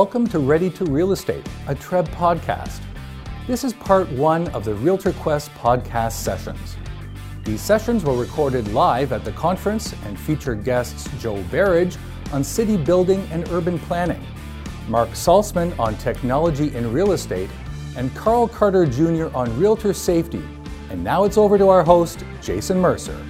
Welcome to Ready to Real Estate, a TREB podcast. This is part one of the Realtor Quest podcast sessions. These sessions were recorded live at the conference and feature guests Joe Berridge on city building and urban planning, Marc Saltzman on technology in real estate, and Carl Carter Jr. on realtor safety. And now it's over to our host, Jason Mercer.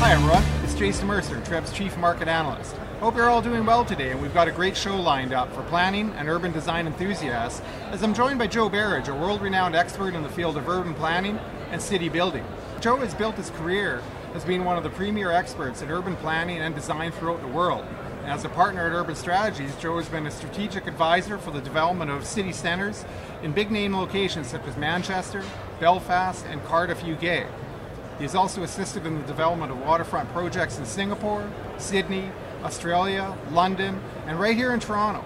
Hi everyone, Jason Mercer, TREB's Chief Market Analyst. Hope you're all doing well today, and we've got a great show lined up for planning and urban design enthusiasts as I'm joined by Joe Berridge, a world renowned expert in the field of urban planning and city building. Joe has built his career as being one of the premier experts in urban planning and design throughout the world. As a partner at Urban Strategies, Joe has been a strategic advisor for the development of city centres in big name locations such as Manchester, Belfast, and Cardiff, UK. He has also assisted in the development of waterfront projects in Singapore, Sydney, Australia, London, and right here in Toronto.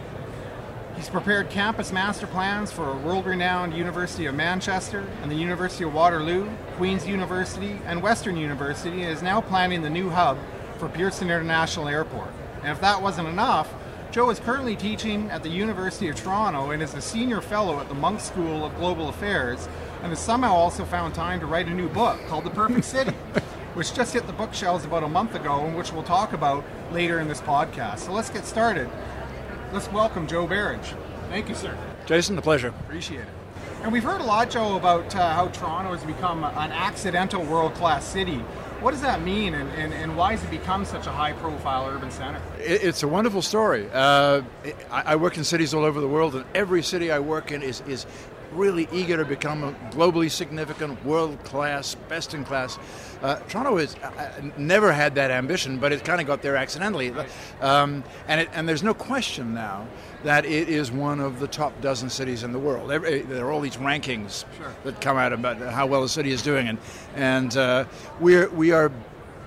He's prepared campus master plans for a world renowned University of Manchester and the University of Waterloo, Queen's University, and Western University, and is now planning the new hub for Pearson International Airport. And if that wasn't enough, Joe is currently teaching at the University of Toronto and is a senior fellow at the Munk School of Global Affairs, and has somehow also found time to write a new book called The Perfect City, which just hit the bookshelves about a month ago and which we'll talk about later in this podcast. So let's get started. Let's welcome Joe Berridge. Thank you, sir. Jason, a pleasure. Appreciate it. And we've heard a lot, Joe, about uh, how Toronto has become an accidental world class city. What does that mean, and, and, and why has it become such a high profile urban center? It's a wonderful story. Uh, I work in cities all over the world, and every city I work in is, is really eager to become a globally significant, world class, best in class. Uh, Toronto has uh, never had that ambition, but it kind of got there accidentally. Right. Um, and, it, and there's no question now that it is one of the top dozen cities in the world. Every, there are all these rankings sure. that come out about how well the city is doing, and, and uh, we're, we are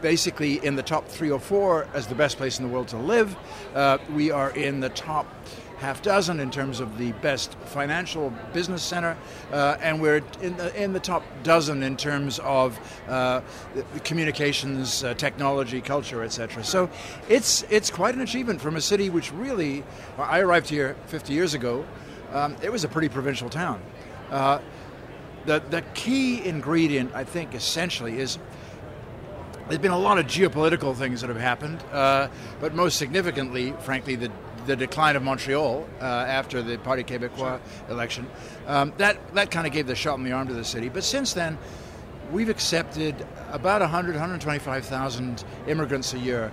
basically in the top three or four as the best place in the world to live. Uh, we are in the top half dozen in terms of the best financial business center, uh, and we're in the, in the top dozen in terms of uh, communications, uh, technology, culture, etc. So it's it's quite an achievement from a city which really. I arrived here 50 years ago. Um, it was a pretty provincial town. Uh, the the key ingredient, I think, essentially is there's been a lot of geopolitical things that have happened, uh, but most significantly, frankly, the the decline of Montreal uh, after the Parti Québécois election. Um, that that kind of gave the shot in the arm to the city. But since then, we've accepted about 100, 125,000 immigrants a year,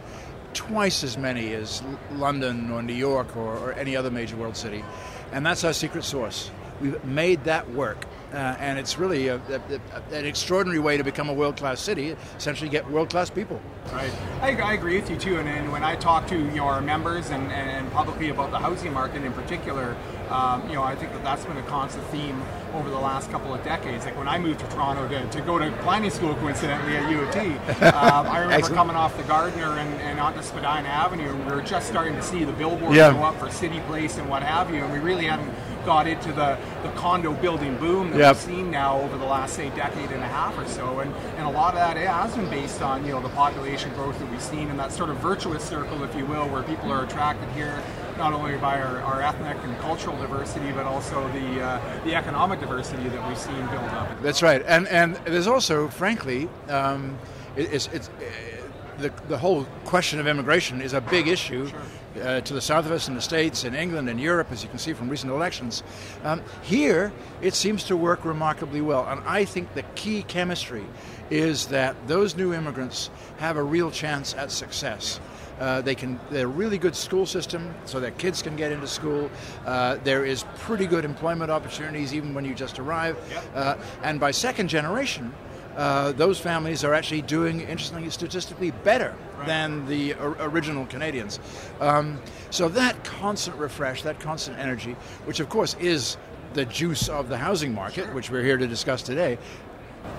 twice as many as London or New York or, or any other major world city, and that's our secret sauce. We've made that work. Uh, and it's really a, a, a, an extraordinary way to become a world class city. Essentially, get world class people. Right. I, I, agree with you too. And, and when I talk to you know, our members and, and publicly about the housing market in particular, um, you know, I think that that's been a constant theme over the last couple of decades. Like when I moved to Toronto to, to go to planning school, coincidentally at U of T, um, I remember coming off the Gardiner and, and onto Spadina Avenue, and we were just starting to see the billboards yeah. go up for City Place and what have you, and we really hadn't got into the, the condo building boom that yep. we've seen now over the last say decade and a half or so. And, and a lot of that has been based on you know the population growth that we've seen and that sort of virtuous circle if you will where people are attracted here not only by our, our ethnic and cultural diversity but also the uh, the economic diversity that we've seen build up. That's right. And and there's also frankly um, it, it's, it's the, the whole question of immigration is a big issue sure uh, to the south of us in the States, in England, and Europe, as you can see from recent elections. Um, here, it seems to work remarkably well. And I think the key chemistry is that those new immigrants have a real chance at success. Uh, they can. They're a really good school system, so their kids can get into school. Uh, there is pretty good employment opportunities even when you just arrive. Yep. Uh, and by second generation, uh, those families are actually doing, interestingly, statistically better right. than the original Canadians. Um, so that constant refresh, that constant energy, which of course is the juice of the housing market, which we're here to discuss today,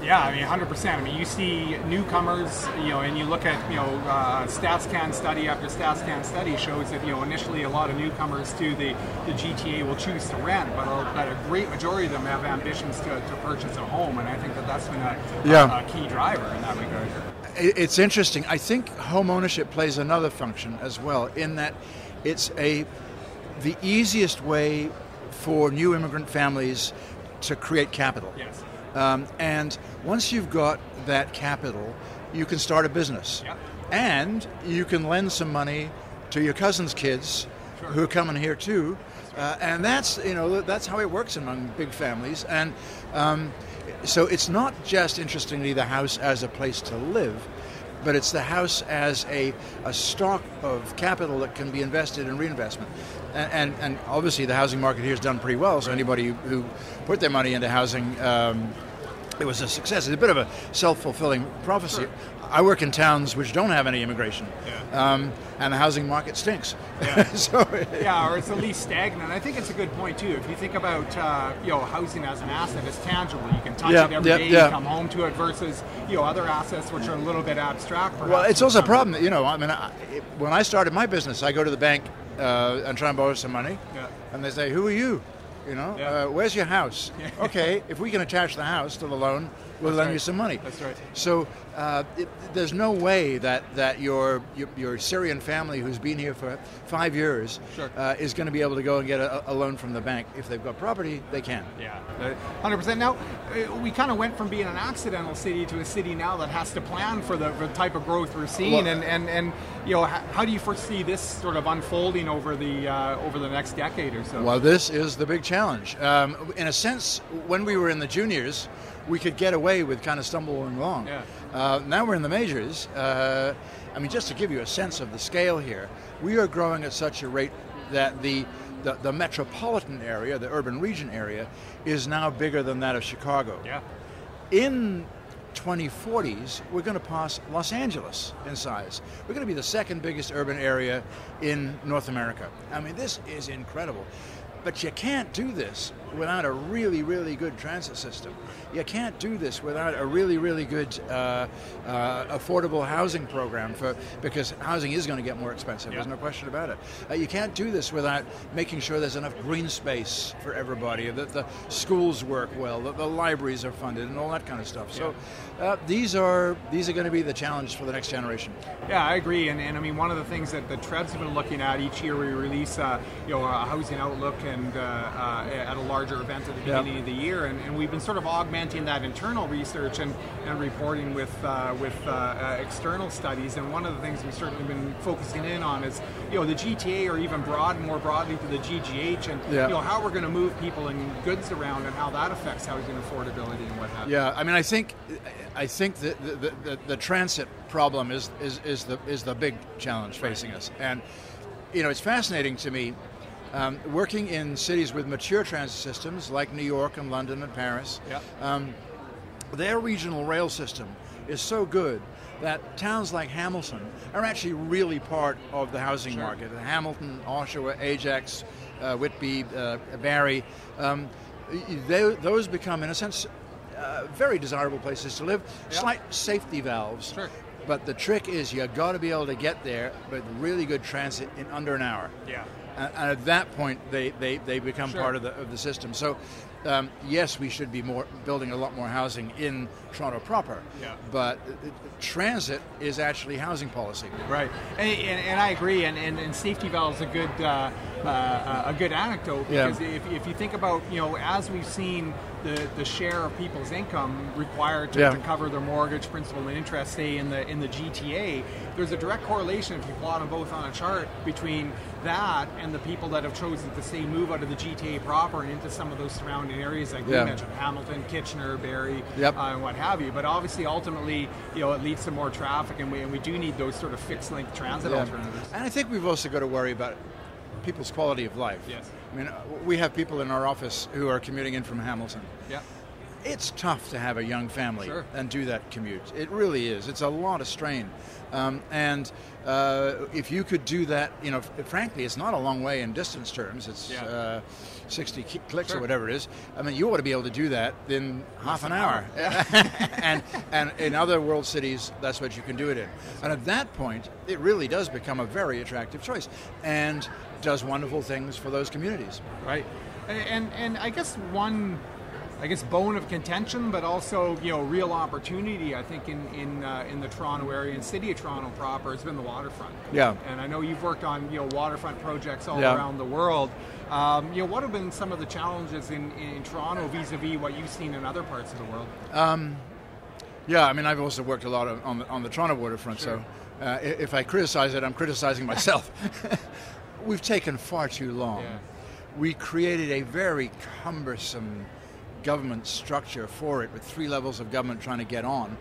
yeah, I mean, 100%. I mean, you see newcomers, you know, and you look at, you know, uh, StatsCan study after StatsCan study shows that, you know, initially a lot of newcomers to the, the GTA will choose to rent, but a, but a great majority of them have ambitions to, to purchase a home, and I think that that's been a, yeah. a, a key driver in that regard. it's interesting. I think home ownership plays another function as well, in that it's a the easiest way for new immigrant families to create capital. Yes. Um, and once you've got that capital, you can start a business. Yep. And you can lend some money to your cousin's kids Sure. who are coming here too. Uh, and that's, you know, that's how it works among big families. And um, so it's not just, interestingly, the house as a place to live, but it's the house as a, a stock of capital that can be invested in reinvestment. And, and, and obviously, the housing market here has done pretty well. So anybody who, put their money into housing, um, it was a success. It's a bit of a self-fulfilling prophecy. I work in towns which don't have any immigration, um, and the housing market stinks. so Yeah, or it's at least stagnant. I think it's a good point too. If you think about uh, you know housing as an asset, it's tangible. You can touch Yeah, it every yeah, day. yeah. You come home to it versus you know other assets which are a little bit abstract. Perhaps, Well, it's also a Um, problem that, you know, I mean, I, it, when I started my business, I go to the bank uh, and try and borrow some money, Yeah. and they say, Who are you? You know, Yeah. uh, where's your house? okay, if we can attach the house to the loan, we'll That's lend right. you some money. That's right. So uh, it, there's no way that, that your, your your Syrian family who's been here for five years Sure. uh, is going to be able to go and get a, a loan from the bank. If they've got property, they can. Yeah, hundred percent. Now, uh, we kind of went from being an accidental city to a city now that has to plan for the, for the type of growth we're seeing, Well- and, and, and you know, how, how do you foresee this sort of unfolding over the uh, over the next decade or so? Well, this is the big challenge. Um, in a sense, when we were in the juniors, we could get away with kind of stumbling along. Yeah. Uh, now we're in the majors. Uh, I mean, just to give you a sense of the scale here, we are growing at such a rate that the the, the metropolitan area, the urban region area, is now bigger than that of Chicago. yeah, In 2040s, we're going to pass Los Angeles in size. We're going to be the second biggest urban area in North America. I mean, this is incredible. But you can't do this without a really, really good transit system. You can't do this without a really, really good uh, uh, affordable housing program for because housing is going to get more expensive. There's no question about it. Uh, you can't do this without making sure there's enough green space for everybody, that the schools work well, that the libraries are funded, and all that kind of stuff. So uh, these are these are going to be the challenge for the next generation. yeah, I agree. And, and I mean, one of the things that the Trebs have been looking at each year, we release uh, you know a housing outlook and uh, uh, at a larger event at the beginning of the year, and, and we've been sort of augmenting that internal research and, and reporting with uh, with uh, external studies. And one of the things we've certainly been focusing in on is you know the GTA or even broad more broadly to the GGH, and Yeah. you know how we're going to move people and goods around and how that affects housing affordability and what have you. Yeah, I mean, I think I think the the, the, the transit problem is, is is the is the big challenge facing us, and you know, it's fascinating to me. Um, working in cities with mature transit systems like New York and London and Paris, Yeah. um, their regional rail system is so good that towns like Hamilton are actually really part of the housing Sure. market. Hamilton, Oshawa, Ajax, uh, Whitby, uh, Barrie, um, they, those become, in a sense, uh, very desirable places to live. Yeah. Slight safety valves. Sure. But the trick is you got to be able to get there with really good transit in under an hour. Yeah. And, and at that point, they, they, they become Sure. part of the, of the system. So, um, yes, we should be more building a lot more housing in Toronto proper. Yeah. But uh, transit is actually housing policy. Right, and, and, and I agree. And, and, and safety valve is a good uh, uh, a good anecdote Yeah. because if, if you think about you know as we've seen the, the share of people's income required to, Yeah. to cover their mortgage, principal, and interest, say in the in the GTA, there's a direct correlation if you plot them both on a chart between that and the people that have chosen to say move out of the GTA proper and into some of those surrounding areas like Yeah. we mentioned, Hamilton, Kitchener, Barrie, Yep. uh, and what have you. But obviously, ultimately, you know, it leads to more traffic, and we, and we do need those sort of fixed link transit Yeah. alternatives. And I think we've also got to worry about people's quality of life. Yes. I mean, uh, we have people in our office who are commuting in from Hamilton. Yeah. It's tough to have a young family Sure. and do that commute. It really is. It's a lot of strain. Um, and uh, if you could do that, you know, f- frankly, it's not a long way in distance terms. It's Yeah. uh, 60 ki- clicks Sure. or whatever it is. I mean, you ought to be able to do that in half an hour. and, and in other world cities, that's what you can do it in. And at that point, it really does become a very attractive choice and does wonderful things for those communities. Right. And, and I guess one I guess bone of contention, but also you know real opportunity. I think in in uh, in the Toronto area and city of Toronto proper has been the waterfront. Yeah. And I know you've worked on you know waterfront projects all Yeah. around the world. Um, you know what have been some of the challenges in, in Toronto vis-a-vis what you've seen in other parts of the world? Um, Yeah, I mean, I've also worked a lot of, on, the, on the Toronto waterfront, Sure. so uh, if I criticize it, I'm criticizing myself. We've taken far too long. Yeah. We created a very cumbersome government structure for it with three levels of government trying to get on.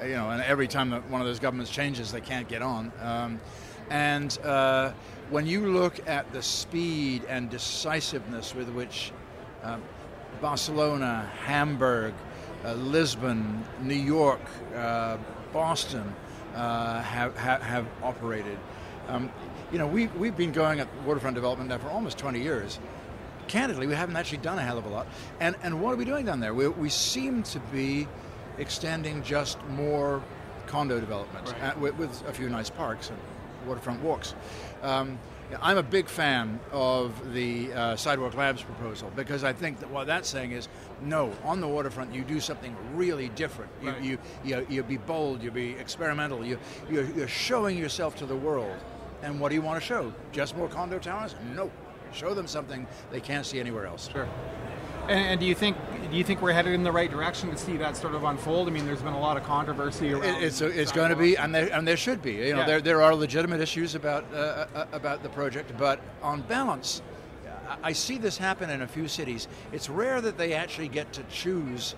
Uh, You know, and every time that one of those governments changes, they can't get on. Um, and uh, when you look at the speed and decisiveness with which um, Barcelona, Hamburg, uh, Lisbon, New York, uh, Boston uh, have, have, have operated. Um, you know, we, we've been going at waterfront development now for almost 20 years. Candidly, we haven't actually done a hell of a lot. And, and what are we doing down there? We, we seem to be extending just more condo development Right. uh, with, with a few nice parks and waterfront walks. Um, I'm a big fan of the uh, Sidewalk Labs proposal because I think that what that's saying is no, on the waterfront you do something really different. You, Right. you, you, you be bold, you be experimental, you, you're, you're showing yourself to the world. And what do you want to show? Just more condo towers? No. Show them something they can't see anywhere else. Sure. And, and do you think do you think we're headed in the right direction to see that sort of unfold? I mean, there's been a lot of controversy around. It, it's it's going to be, and there, and there should be. You know, Yeah. there, there are legitimate issues about uh, uh, about the project, but on balance, I- I see this happen in a few cities. It's rare that they actually get to choose,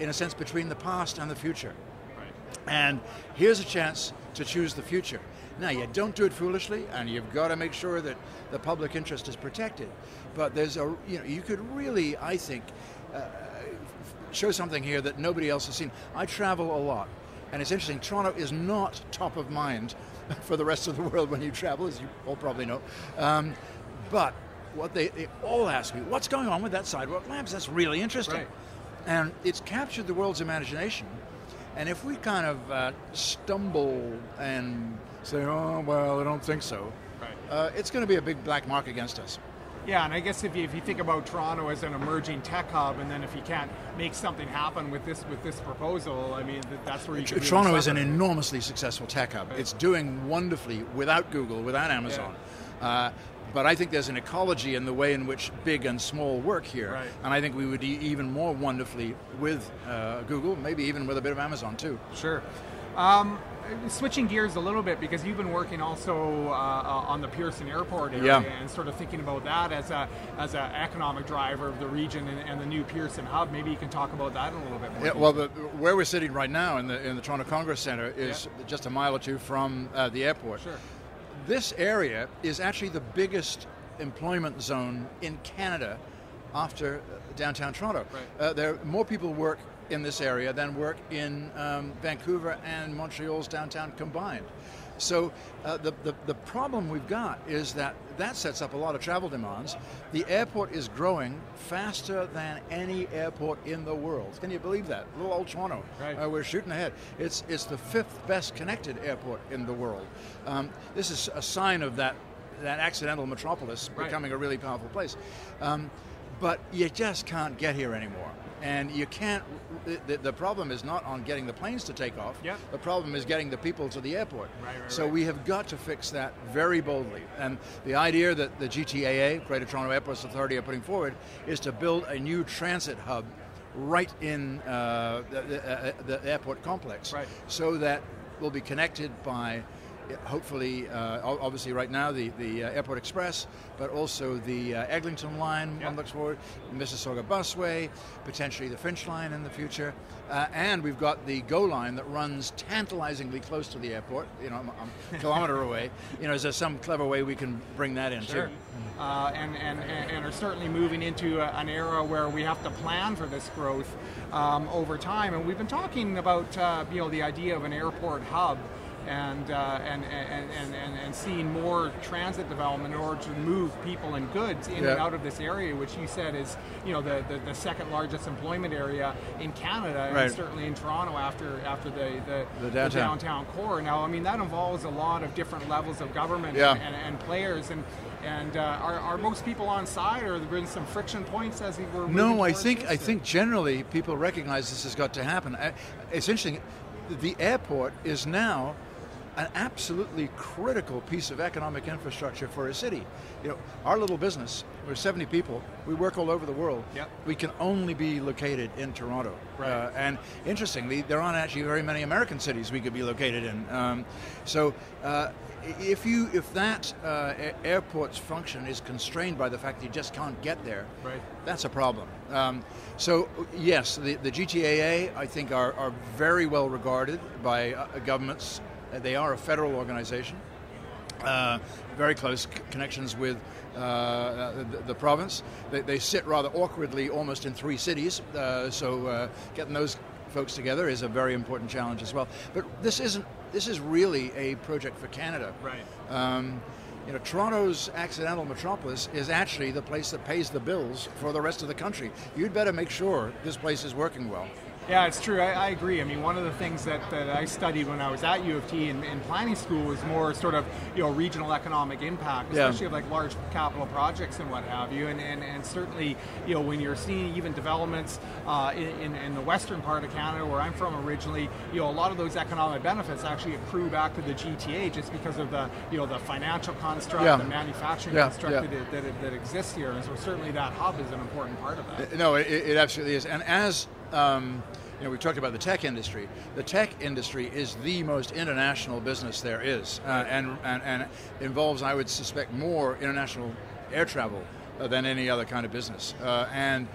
in a sense, between the past and the future. Right. And here's a chance to choose the future. Now, you don't do it foolishly, and you've got to make sure that the public interest is protected. But there's a, you know, you could really, I think, uh, show something here that nobody else has seen. I travel a lot, and it's interesting. Toronto is not top of mind for the rest of the world when you travel, as you all probably know. Um, but what they, they all ask me, what's going on with that sidewalk labs? That's really interesting. Right. And it's captured the world's imagination. And if we kind of uh, stumble and say, oh, well, I don't think so, Right. uh, it's going to be a big black mark against us. Yeah, and I guess if you, if you think about Toronto as an emerging tech hub, and then if you can't make something happen with this with this proposal, I mean, th- that's where you. Toronto is an enormously successful tech hub. It's doing wonderfully without Google, without Amazon. Uh, but I think there's an ecology in the way in which big and small work here. Right. And I think we would do even more wonderfully with uh, Google, maybe even with a bit of Amazon too. Sure. Um, switching gears a little bit because you've been working also uh, uh, on the Pearson Airport area Yeah. and sort of thinking about that as a as an economic driver of the region and, and the new Pearson hub. Maybe you can talk about that in a little bit more. Yeah, well, the, where we're sitting right now in the in the Toronto Congress Center is just a mile or two from uh, the airport. Sure. This area is actually the biggest employment zone in Canada after uh, downtown Toronto. Right. Uh, there more people work in this area than work in um, Vancouver and Montreal's downtown combined. So uh, the, the, the problem we've got is that that sets up a lot of travel demands. The airport is growing faster than any airport in the world. Can you believe that? Little old Toronto. Right. Uh, we're shooting ahead. It's, it's the fifth best connected airport in the world. Um, this is a sign of that, that accidental metropolis Right. becoming a really powerful place. Um, but you just can't get here anymore. And you can't, the, the problem is not on getting the planes to take off. Yep. The problem is getting the people to the airport. Right, right, so right. we have got to fix that very boldly. And the idea that the GTAA, Greater Toronto Airports Authority, are putting forward is to build a new transit hub right in uh, the, the, uh, the airport complex. So that we'll be connected by hopefully, uh, obviously, right now the, the uh, Airport Express, but also the uh, Eglinton line, Yeah. one looks forward, Mississauga Busway, potentially the Finch line in the future, uh, and we've got the GO line that runs tantalizingly close to the airport. You know, a kilometer away. You know, is there some clever way we can bring that in Sure. too? Uh, and, and, and are certainly moving into a, an era where we have to plan for this growth um, over time. And we've been talking about uh, you know the idea of an airport hub. And, uh, and, and, and, and, seen more transit development in order to move people and goods in Yeah. and out of this area, which you said is you know the, the, the second largest employment area in Canada, Right. and certainly in Toronto after after the the, The downtown. downtown core. Now, I mean that involves a lot of different levels of government Yeah. and, and, players and. And uh, are, are most people on side, or have there been some friction points as we were? No, I think this, I think generally people recognize this has got to happen. It's interesting. The airport is now an absolutely critical piece of economic infrastructure for a city. You know, our little business, we're 70 people, we work all over the world. Yep. We can only be located in Toronto. Right. Uh, and interestingly, there aren't actually very many American cities we could be located in. Um, so uh, if you if that uh, airport's function is constrained by the fact that you just can't get there, Right. that's a problem. Um, so yes, the, the GTAA I think are, are very well regarded by uh, governments. Uh, They are a federal organization, uh, very close c- connections with uh, the, the province. They, they sit rather awkwardly, almost in three cities. Uh, so uh, getting those folks together is a very important challenge as well. But this isn't. This is really a project for Canada. Right. Um, you know, Toronto's accidental metropolis is actually the place that pays the bills for the rest of the country. You'd better make sure this place is working well. Yeah, it's true. I, I agree. I mean, one of the things that, that I studied when I was at U of T in, in planning school was more sort of you know regional economic impact, Yeah. especially of like large capital projects and what have you. And, and, and certainly, you know, when you're seeing even developments uh, in, in, the western part of Canada, where I'm from originally, you know, a lot of those economic benefits actually accrue back to the GTA just because of the you know the financial construct, Yeah. the manufacturing Yeah, construct yeah. That, that, that exists here. And so certainly that hub is an important part of that. No, it, it absolutely is. And as um, you know, we talked about the tech industry. The tech industry is the most international business there is, uh, and, and and involves, I would suspect, more international air travel uh, than any other kind of business. Uh, and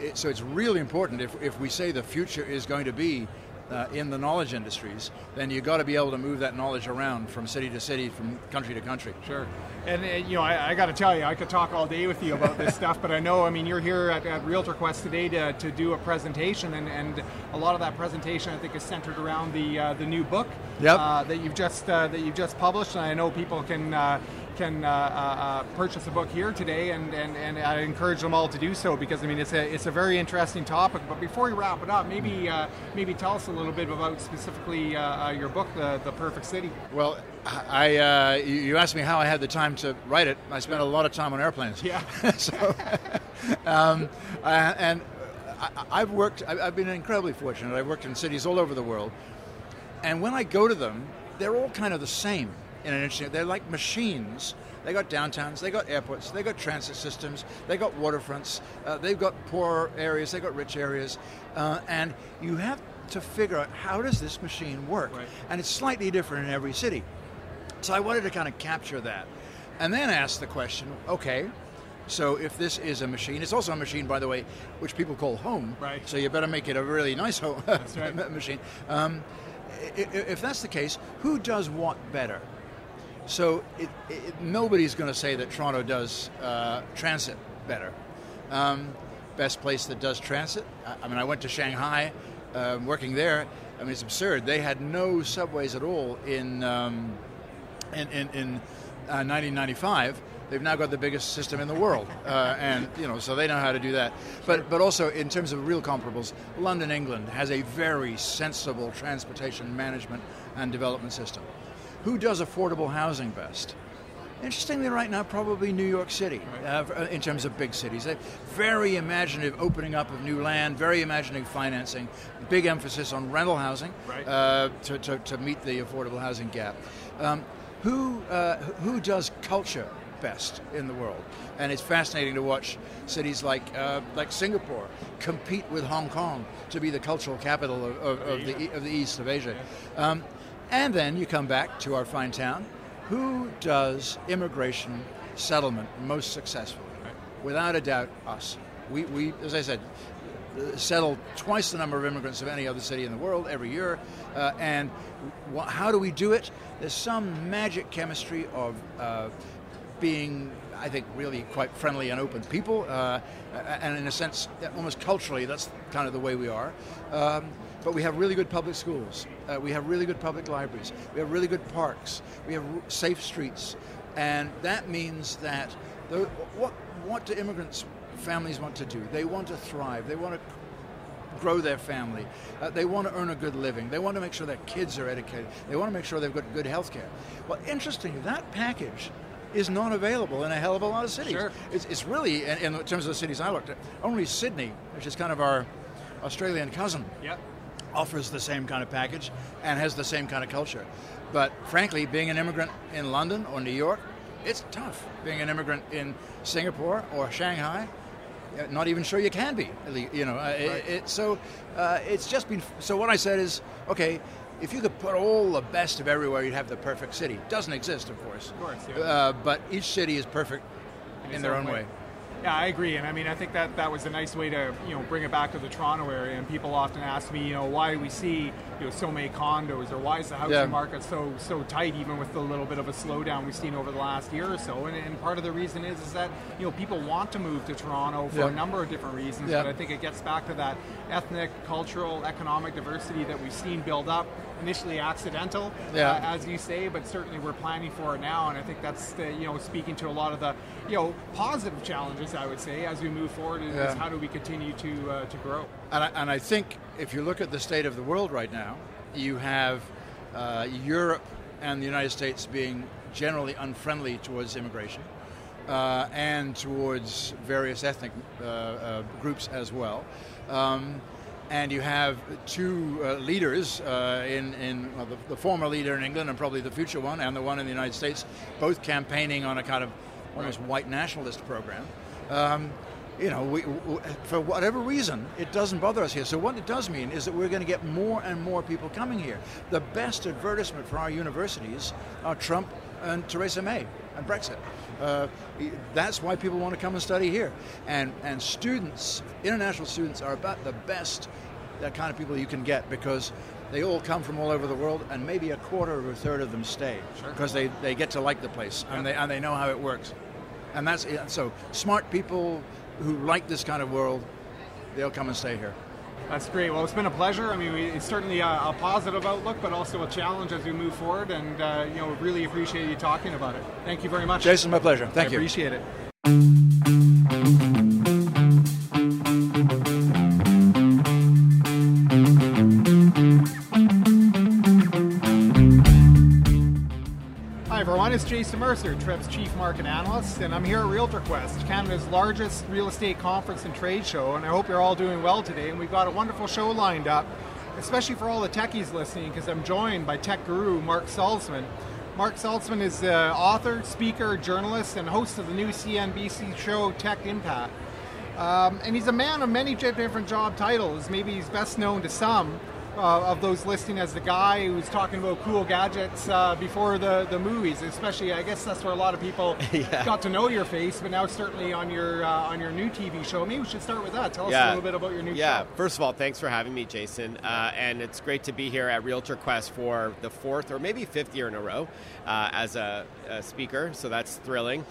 it, so it's really important if if we say the future is going to be. Uh, in the knowledge industries, then you've got to be able to move that knowledge around from city to city, from country to country. Sure. And, uh, you know, I, I got to tell you, I could talk all day with you about this stuff, but I know, I mean, you're here at, at Realtor Quest today to, to do a presentation, and, and a lot of that presentation, I think, is centered around the uh, the new book Yep. uh, that you've just uh, that you've just published. And I know people can uh, can uh, uh, uh, purchase the book here today, and, and, and I encourage them all to do so because I mean, it's a it's a very interesting topic. But before we wrap it up, maybe uh, maybe tell us a little bit about specifically uh, uh, your book, the the Perfect City. Well, I uh, you asked me how I had the time to write it. I spent a lot of time on airplanes. Yeah. so, um, and I, I've worked. I've been incredibly fortunate. I've worked in cities all over the world, and when I go to them, they're all kind of the same. In an interesting, they're like machines. They got downtowns, they got airports, they got transit systems, they got waterfronts, uh, they've got poor areas, they've got rich areas, uh, and you have to figure out how does this machine work, Right. and it's slightly different in every city. So I wanted to kind of capture that. And then ask the question okay, so if this is a machine, it's also a machine, by the way, which people call home. Right. So you better make it a really nice home That's right. machine. Um, if that's the case, who does what better? So it, it, nobody's going to say that Toronto does uh, transit better. Um, best place that does transit. I, I mean, I went to Shanghai, um, working there. I mean, it's absurd. They had no subways at all in um, in, in, in uh, 1995. They've now got the biggest system in the world, uh, and you know, so they know how to do that. But but also in terms of real comparables, London, England has a very sensible transportation management and development system. Who does affordable housing best? Interestingly, right now, probably New York City uh, in terms of big cities. They're very imaginative opening up of new land, very imaginative financing, big emphasis on rental housing Right. uh, to, to, to meet the affordable housing gap. Um, who, uh, who does culture best in the world? And it's fascinating to watch cities like, uh, like Singapore compete with Hong Kong to be the cultural capital of, of, of, the, of the east of Asia. Um, and then you come back to our fine town. Who does immigration settlement most successfully? Without a doubt, us. We, we as I said, settle twice the number of immigrants of any other city in the world every year. Uh, and wh- how do we do it? There's some magic chemistry of uh, being, I think, really quite friendly and open people. Uh, and in a sense, almost culturally, that's kind of the way we are. Um, but we have really good public schools. Uh, we have really good public libraries. We have really good parks. We have r- safe streets, and that means that the, what what do immigrants families want to do? They want to thrive. They want to grow their family. Uh, they want to earn a good living. They want to make sure their kids are educated. They want to make sure they've got good health care. Well, interestingly, that package is not available in a hell of a lot of cities. Sure. It's, it's really, in, in terms of the cities I looked at, only Sydney, which is kind of our Australian cousin, Yep. Offers the same kind of package and has the same kind of culture. But frankly, being an immigrant in London or New York, it's tough. Being an immigrant in Singapore or Shanghai, uh, not even sure you can be. You know, uh, it, it, so uh, it's just been. So what I said is, okay, if you could put all the best of everywhere, you'd have the perfect city. Doesn't exist, of course. Of course, yeah. Uh, but each city is perfect in, its their own own way. way. Yeah, I agree, and I mean, I think that that was a nice way to you know bring it back to the Toronto area. And people often ask me, you know, why do we see you know so many condos, or why is the housing Yeah. market so so tight, even with the little bit of a slowdown we've seen over the last year or so. And, and part of the reason is is that you know people want to move to Toronto for Yeah. a number of different reasons. Yeah. But I think it gets back to that ethnic, cultural, economic diversity that we've seen build up. Initially accidental, Yeah. uh, as you say, but certainly we're planning for it now, and I think that's the, you know speaking to a lot of the you know positive challenges I would say as we move forward is, Yeah. is how do we continue to uh, to grow. And I, and I think if you look at the state of the world right now, you have uh, Europe and the United States being generally unfriendly towards immigration uh, and towards various ethnic uh, uh, groups as well. Um, and you have two uh, leaders uh, in, in well, the, the former leader in England and probably the future one, and the one in the United States, both campaigning on a kind of almost white nationalist program. Um, you know, we, w for whatever reason, it doesn't bother us here. So what it does mean is that we're going to get more and more people coming here. The best advertisement for our universities are Trump and Theresa May and Brexit. Uh, that's why people want to come and study here. And and students, international students, are about the best uh, kind of people you can get because they all come from all over the world, and maybe a quarter or a third of them stay because they, they get to like the place and they and they know how it works. And that's it. so smart people who like this kind of world, they'll come and stay here. That's great. Well, it's been a pleasure. I mean, we, it's certainly a, a positive outlook, but also a challenge as we move forward. And uh, you know, we really appreciate you talking about it. Thank you very much. Jason, my pleasure. Thank I you. Appreciate it. Mercer, Treb's Chief Market Analyst, and I'm here at RealtorQuest, Canada's largest real estate conference and trade show, and I hope you're all doing well today. And we've got a wonderful show lined up, especially for all the techies listening, because I'm joined by tech guru Marc Saltzman. Marc Saltzman is the author, speaker, journalist, and host of the new CNBC show Tech Impact. Um, and he's a man of many different job titles. Maybe he's best known to some uh, of those listing as the guy who's talking about cool gadgets uh, before the, the movies. Especially, I guess that's where a lot of people Yeah. got to know your face. But now, certainly on your uh, on your new TV show. Maybe we should start with that. Tell us a little bit about your new show Yeah, first of all, thanks for having me, Jason. Uh, and it's great to be here at Realtor Quest for the fourth or maybe fifth year in a row uh, as a, a speaker. So that's thrilling.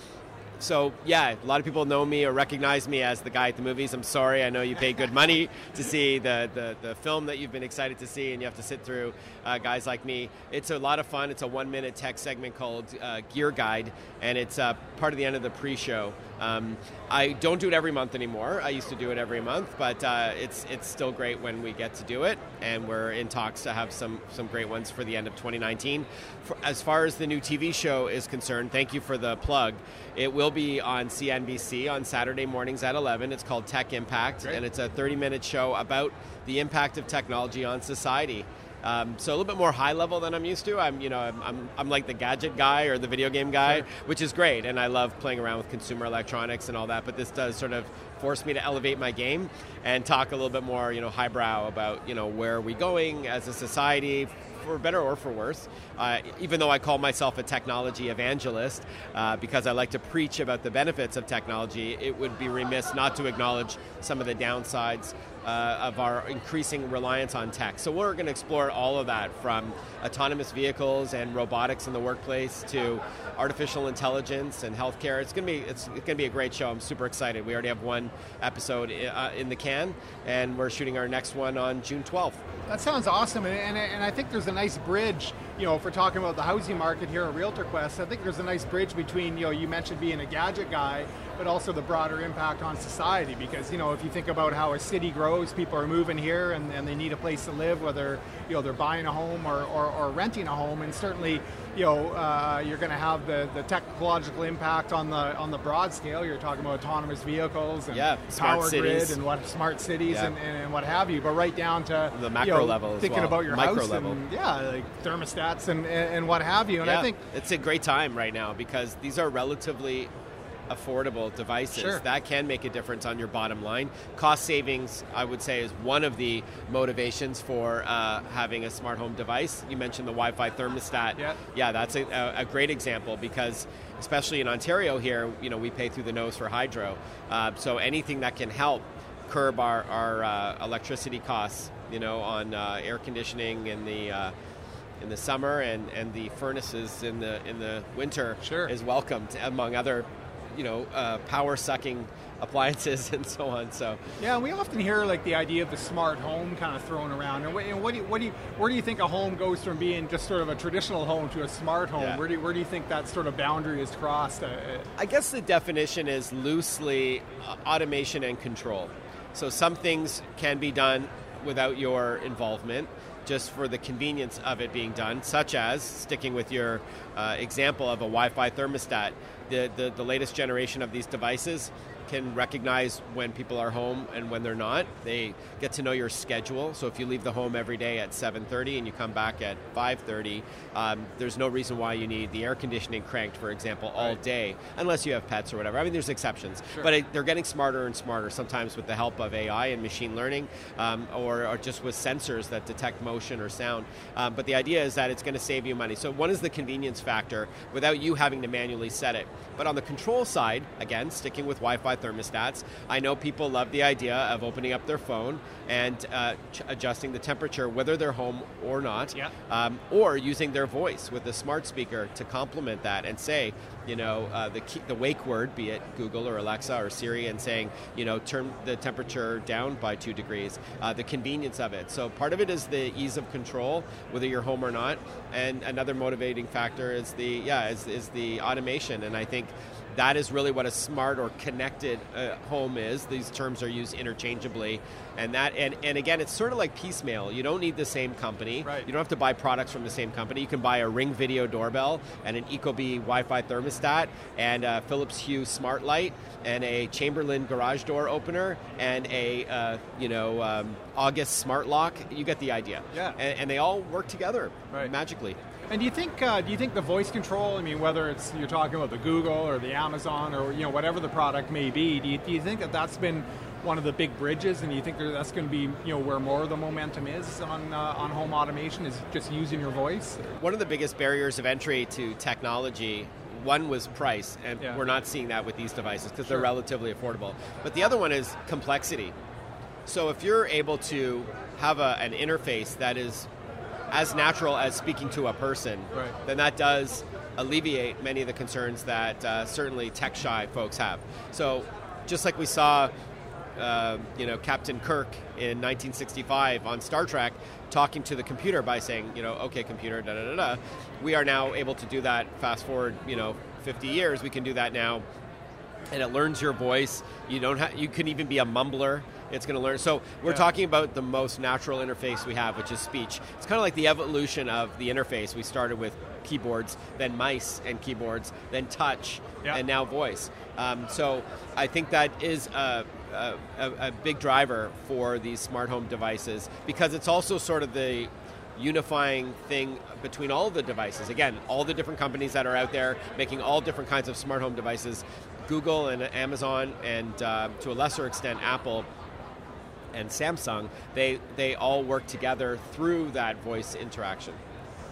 So yeah, a lot of people know me or recognize me as the guy at the movies. I'm sorry, I know you pay good money to see the, the, the film that you've been excited to see, and you have to sit through uh, guys like me. It's a lot of fun. It's a one-minute tech segment called uh, Gear Guide, and it's uh, part of the end of the pre-show. Um, I don't do it every month anymore. I used to do it every month, but uh, it's it's still great when we get to do it, and we're in talks to have some some great ones for the end of 2019. For, as far as the new TV show is concerned, thank you for the plug. It will be on CNBC on Saturday mornings at 11. It's called Tech Impact, Great. and it's a 30-minute show about the impact of technology on society. Um, so a little bit more high level than I'm used to. I'm, you know, I'm, I'm, I'm like the gadget guy or the video game guy, which is great, and I love playing around with consumer electronics and all that. But this does sort of force me to elevate my game and talk a little bit more, you know, highbrow about, you know, where are we going as a society, for better or for worse. Uh, even though I call myself a technology evangelist, uh, because I like to preach about the benefits of technology, it would be remiss not to acknowledge some of the downsides uh, of our increasing reliance on tech. So we're going to explore all of that from autonomous vehicles and robotics in the workplace to artificial intelligence and healthcare. It's going to be it's, it's going to be a great show. I'm super excited. We already have one episode uh, in the can, and we're shooting our next one on June 12th. That sounds awesome, and, and, and I think there's a nice bridge. You know, if we're talking about the housing market here at Realtor Quest, I think there's a nice bridge between you know you mentioned being a gadget guy, but also the broader impact on society. Because you know, if you think about how a city grows, people are moving here and, and they need a place to live, whether you know they're buying a home or, or, or renting a home, and certainly you know uh, you're going to have the, the technological impact on the on the broad scale. You're talking about autonomous vehicles and yeah, power cities. grid and what smart cities Yeah. and, and, what have you. But right down to The you macro know, level as thinking well. about your Micro house level. and yeah, like thermostats and, and, and what have you. And yeah, I think it's a great time right now because these are relatively affordable devices Sure. that can make a difference on your bottom line. Cost savings, I would say, is one of the motivations for uh, having a smart home device. You mentioned the Wi-Fi thermostat. Yeah. yeah, that's a, a, great example because, especially in Ontario here, you know, we pay through the nose for hydro. Uh, so anything that can help curb our, our uh, electricity costs, you know, on uh, air conditioning in the uh, in the summer and, and the furnaces in the in the winter Sure. is welcomed among other, you know, uh, power sucking appliances and so on. So Yeah, we often hear like the idea of the smart home kind of thrown around. And what, and what do you, what do you, where do you think a home goes from being just sort of a traditional home to a smart home? Yeah. Where do you, where do you think that sort of boundary is crossed? Uh, uh, I guess the definition is loosely uh, automation and control. So some things can be done without your involvement, just for the convenience of it being done, such as sticking with your uh, example of a Wi-Fi thermostat. The, the the latest generation of these devices can recognize when people are home and when they're not. They get to know your schedule. So if you leave the home every day at 7:30 and you come back at 5:30, um, there's no reason why you need the air conditioning cranked, for example, all Right. day, unless you have pets or whatever. I mean, there's exceptions, but it, they're getting smarter and smarter. Sometimes with the help of AI and machine learning, um, or, or just with sensors that detect motion or sound. Um, but the idea is that it's going to save you money. So one is the convenience factor without you having to manually set it. But on the control side, again, sticking with Wi-Fi thermostats, I know people love the idea of opening up their phone and uh, ch- adjusting the temperature, whether they're home or not, Yeah. um, or using their voice with a smart speaker to complement that and say, you know, uh, the key, the wake word, be it Google or Alexa or Siri, and saying, you know, turn the temperature down by two degrees. Uh, the convenience of it. So part of it is the ease of control, whether you're home or not, and another motivating factor is the yeah is, is the automation. And I think that is really what a smart or connected uh, home is. These terms are used interchangeably, and that and, and again, it's sort of like piecemeal. You don't need the same company. Right. You don't have to buy products from the same company. You can buy a Ring video doorbell and an Ecobee Wi-Fi thermostat and a Philips Hue smart light and a Chamberlain garage door opener and a uh, you know um, August smart lock. You get the idea. Yeah. And, and they all work together Right. magically. And do you think uh, do you think the voice control? I mean, whether it's you're talking about the Google or the Amazon or you know whatever the product may be, do you, do you think that that's been one of the big bridges, and you think that that's going to be you know where more of the momentum is on uh, on home automation is just using your voice? One of the biggest barriers of entry to technology, one was price, and Yeah. we're not seeing that with these devices because Sure. they're relatively affordable. But the other one is complexity. So if you're able to have a, an interface that is as natural as speaking to a person, Right. then that does alleviate many of the concerns that uh, certainly tech shy folks have. So just like we saw uh, you know, Captain Kirk in 1965 on Star Trek talking to the computer by saying, you know, okay, computer, da da da da. We are now able to do that. Fast forward, you know, 50 years, we can do that now, and it learns your voice. You don't have. You can even be a mumbler. It's going to learn. So we're Yeah. talking about the most natural interface we have, which is speech. It's kind of like the evolution of the interface. We started with keyboards, then mice and keyboards, then touch, Yeah. and now voice. Um, so I think that is a, a, a, big driver for these smart home devices because it's also sort of the unifying thing between all the devices. Again, all the different companies that are out there making all different kinds of smart home devices. Google and Amazon, and uh, to a lesser extent, Apple and Samsung, they, they all work together through that voice interaction.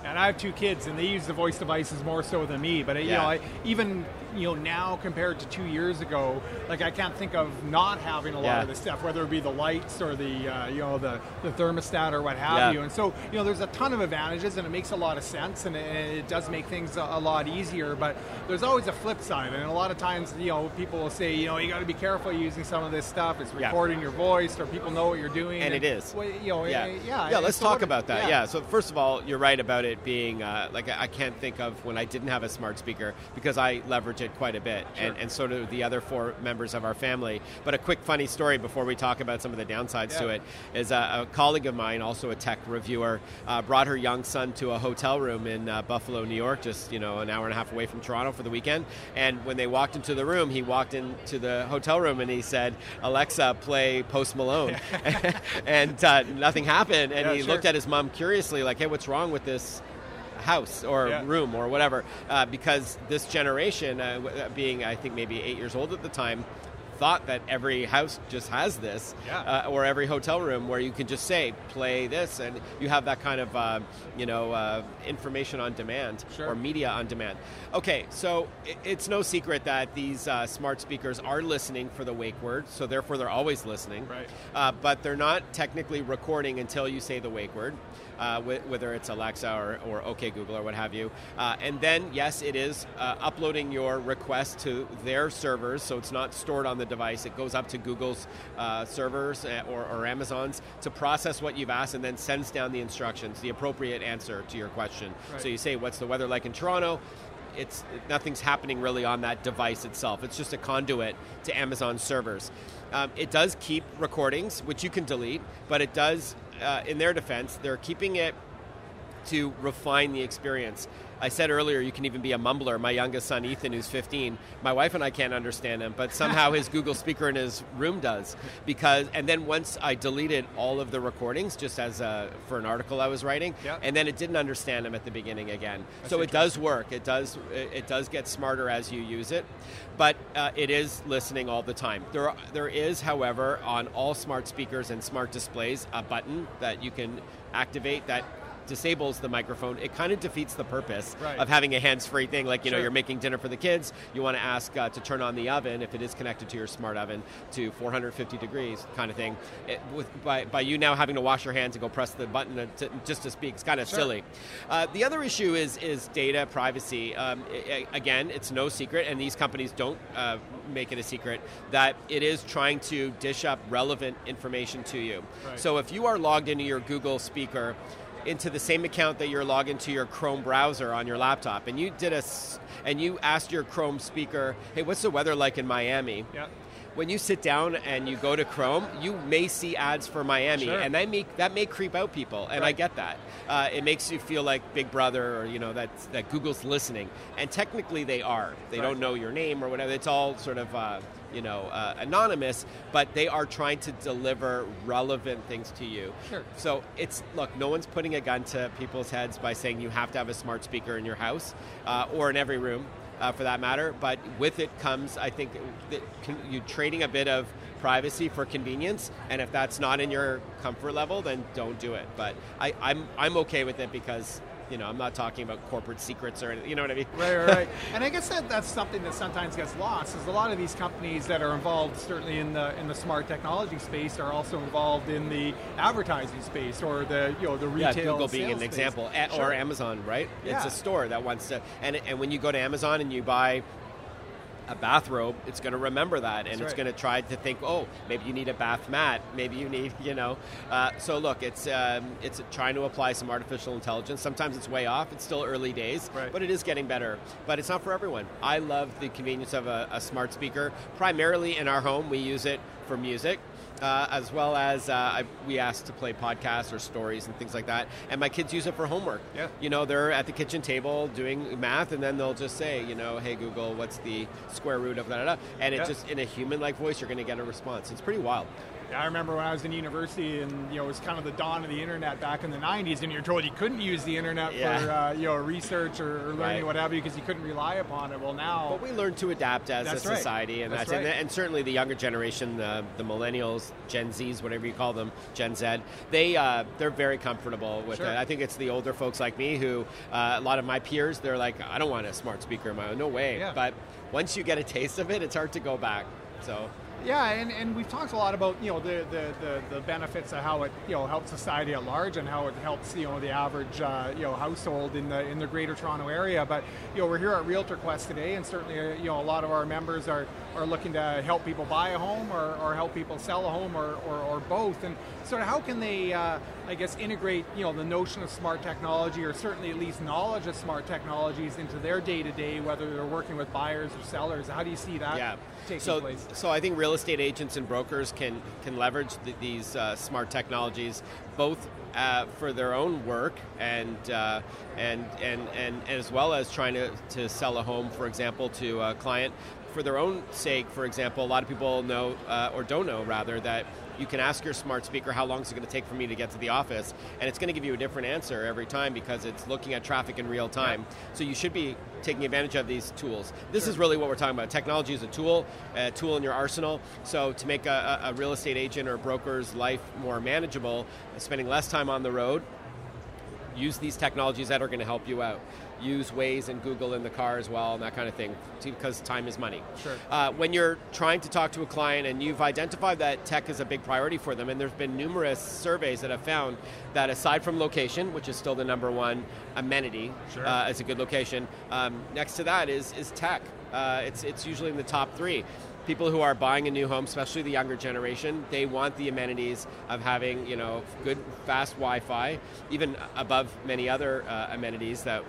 And I have two kids, and they use the voice devices more so than me. But you Yeah. know, I, even you know now compared to two years ago, like I can't think of not having a lot Yeah. of this stuff, whether it be the lights or the uh, you know the, the thermostat or what have Yeah. you. And so you know, there's a ton of advantages, and it makes a lot of sense, and it, and it does make things a, a lot easier. But there's always a flip side, and a lot of times you know people will say you know you got to be careful using some of this stuff. It's recording your voice, or people know what you're doing. And it is. well, you know, yeah, eh, yeah. yeah. and Let's talk about that. Yeah. So first of all, you're right about it being uh, like I can't think of when I didn't have a smart speaker because I leverage it quite a bit, and, and so do the other four members of our family. But a quick funny story before we talk about some of the downsides to it is a, a colleague of mine, also a tech reviewer, uh, brought her young son to a hotel room in uh, Buffalo, New York, just you know an hour and a half away from Toronto for the weekend. And when they walked into the room, he walked into the hotel room and he said, "Alexa, play Post Malone," and uh, nothing happened. And Yeah, he sure. looked at his mom curiously, like, "Hey, what's wrong with this?" House or Yeah. room or whatever uh, because this generation uh, uh, being i think maybe eight years old at the time thought that every house just has this Yeah. uh, or every hotel room where you can just say play this and you have that kind of uh, you know uh, information on demand Sure. or media on demand okay so it's no secret that these uh, smart speakers are listening for the wake word so therefore they're always listening Right. uh, but they're not technically recording until you say the wake word, uh, wh- whether it's Alexa or, or OK Google or what have you. Uh, and then, yes, it is uh, uploading your request to their servers, so it's not stored on the device. It goes up to Google's uh, servers uh, or, or Amazon's to process what you've asked and then sends down the instructions, the appropriate answer to your question. Right. So you say, What's the weather like in Toronto? it's nothing's happening really on that device itself. It's just a conduit to Amazon servers. Um, it does keep recordings, which you can delete, but it does, uh, in their defense, they're keeping it to refine the experience. I said earlier you can even be a mumbler. My youngest son Ethan, who's 15, my wife and I can't understand him, but somehow his Google speaker in his room does. Because and then once I deleted all of the recordings, just as a, for an article I was writing, Yeah. and then it didn't understand him at the beginning again. so it does work. It does it does get smarter as you use it, but uh, it is listening all the time. There are, there is, however, on all smart speakers and smart displays, a button that you can activate that disables the microphone, it kind of defeats the purpose Right. of having a hands-free thing. Like you know, you're making dinner for the kids, you want to ask uh, to turn on the oven if it is connected to your smart oven to 450 degrees, kind of thing. It, with by, by you now having to wash your hands and go press the button to, just to speak, it's kind of Sure. silly. Uh, the other issue is is data privacy. Um, i- i- again, it's no secret, and these companies don't uh, make it a secret that it is trying to dish up relevant information to you. Right. So if you are logged into your Google speaker into the same account that you're logged into your Chrome browser on your laptop, and you did a, and you asked your Chrome speaker, "Hey, what's the weather like in Miami?" Yeah. When you sit down and you go to Chrome, you may see ads for Miami, Sure. and that may that may creep out people, and I get that. Uh, it makes you feel like Big Brother, or you know that that Google's listening, and technically they are. They Right. don't know your name or whatever. It's all sort of uh, you know uh, anonymous, but they are trying to deliver relevant things to you. Sure. So it's look, no one's putting a gun to people's heads by saying you have to have a smart speaker in your house uh, or in every room, uh, for that matter. But with it comes, I think, you trading a bit of privacy for convenience, and if that's not in your comfort level, then don't do it. But I, I'm I'm okay with it because you know I'm not talking about corporate secrets or anything. You know what I mean? Right, right, right. and I guess that that's something that sometimes gets lost. Is a lot of these companies that are involved, certainly in the in the smart technology space, are also involved in the advertising space or the you know the retail. Yeah. Google being an space. example, A- Sure. or Amazon, right? It's a store that wants to, and and when you go to Amazon and you buy a bathrobe, it's going to remember that, and That's it's right. going to try to think, oh, maybe you need a bath mat, maybe you need, you know. Uh, so look, it's um, it's trying to apply some artificial intelligence. Sometimes it's way off. It's still early days, Right. but it is getting better. But it's not for everyone. I love the convenience of a, a smart speaker. Primarily in our home, we use it for music. Uh, as well as uh, I, we ask to play podcasts or stories and things like that. And my kids use it for homework. Yeah. You know, they're at the kitchen table doing math, and then they'll just say, you know, hey Google, what's the square root of da da da? And it Yeah. just in a human-like voice, you're going to get a response. It's pretty wild. I remember when I was in university, and you know, it was kind of the dawn of the internet back in the '90s, and you're told you couldn't use the internet Yeah. for uh, you know research or, or learning Right. whatever because you couldn't rely upon it. Well, now But we learn to adapt as a right. society, and That's that's, and, right. and certainly the younger generation, the, the millennials, Gen Zs, whatever you call them, Gen Z, they uh, they're very comfortable with Sure. it. I think it's the older folks like me who, uh, a lot of my peers, they're like, I don't want a smart speaker in my own. No way. Yeah. But once you get a taste of it, it's hard to go back. So. Yeah, and, and we've talked a lot about you know the, the, the, the benefits of how it you know helps society at large and how it helps you know the average uh, you know household in the in the Greater Toronto area. But you know we're here at Realtor Quest today, and certainly uh, you know a lot of our members are, are looking to help people buy a home or, or help people sell a home or, or, or both. And sort of how can they uh, I guess integrate you know the notion of smart technology or certainly at least knowledge of smart technologies into their day to day, whether they're working with buyers or sellers. How do you see that yeah. Taking so, place? so I think real estate agents and brokers can can leverage th- these uh, smart technologies both uh, for their own work and uh, and, and and as well as trying to, to sell a home, for example, to a client. For their own sake, for example, a lot of people know uh, or don't know rather that you can ask your smart speaker how long is it going to take for me to get to the office, and it's going to give you a different answer every time because it's looking at traffic in real time. So you should be taking advantage of these tools. This is really what we're talking about. Technology is a tool, a tool in your arsenal. So to make a, a a real estate agent or broker's life more manageable, spending less time on the road, use these technologies that are going to help you out. Use Waze and Google in the car as well, and that kind of thing, because time is money. Sure. Uh, when you're trying to talk to a client and you've identified that tech is a big priority for them, and there's been numerous surveys that have found that aside from location, which is still the number one amenity Sure. uh, as a good location, um, next to that is is tech. Uh, it's it's usually in the top three. People who are buying a new home, especially the younger generation, they want the amenities of having you know good fast Wi-Fi, even above many other uh, amenities that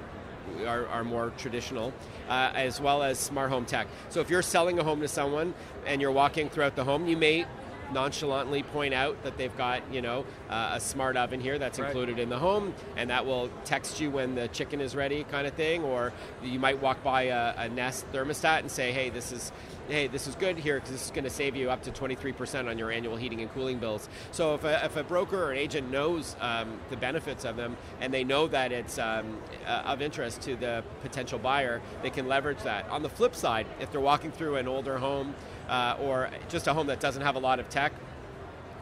are, are more traditional, uh, as well as smart home tech. So if you're selling a home to someone and you're walking throughout the home, you may nonchalantly point out that they've got you know uh, a smart oven here that's Right. included in the home and that will text you when the chicken is ready kind of thing or you might walk by a, a nest thermostat and say hey this is hey this is good here because this is going to save you up to 23% on your annual heating and cooling bills so if a, if a broker or an agent knows um, the benefits of them and they know that it's um, uh, of interest to the potential buyer they can leverage that on the flip side if they're walking through an older home uh, or just a home that doesn't have a lot of tech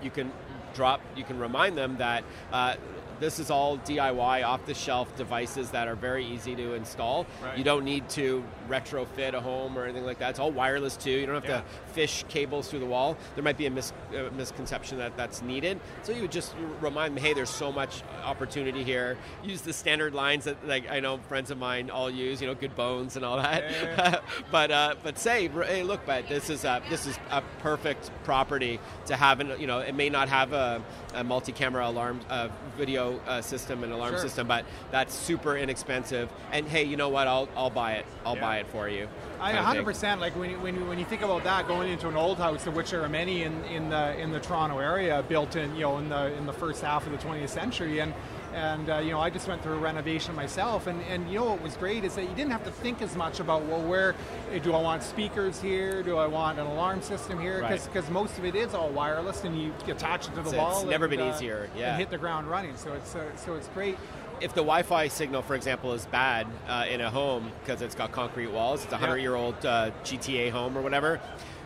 you can drop you can remind them that uh, this is all DIY off the shelf devices that are very easy to install. Right. You don't need to retrofit a home or anything like that. It's all wireless too. You don't have Yeah. to fish cables through the wall. There might be a mis- uh, misconception that that's needed. So you would just remind them, hey, there's so much opportunity here. Use the standard lines that like I know friends of mine all use. You know, good bones and all that. Yeah. but uh, but say, hey, look, but this is a, this is a perfect property to have. An, you know, it may not have a, a multi-camera alarm uh, video uh, system and alarm Sure. system, but that's super inexpensive. And hey, you know what? I'll I'll buy it. I'll Yeah. buy it for you. I kind of 100 thing. percent like when you, when you, when you think about that going into an old house, of which there are many in, in the in the Toronto area, built in you know in the in the first half of the 20th century, and and uh, you know I just went through a renovation myself, and and you know what was great is that you didn't have to think as much about well where eh, do I want speakers here, do I want an alarm system here, Right. because most of it is all wireless, and you attach it to the It's- wall. it's never and, been uh, easier, yeah. and hit the ground running. So it's uh, so it's great. if the Wi-Fi signal, for example, is bad uh, in a home because it's got concrete walls, it's a hundred-year-old uh, GTA home or whatever,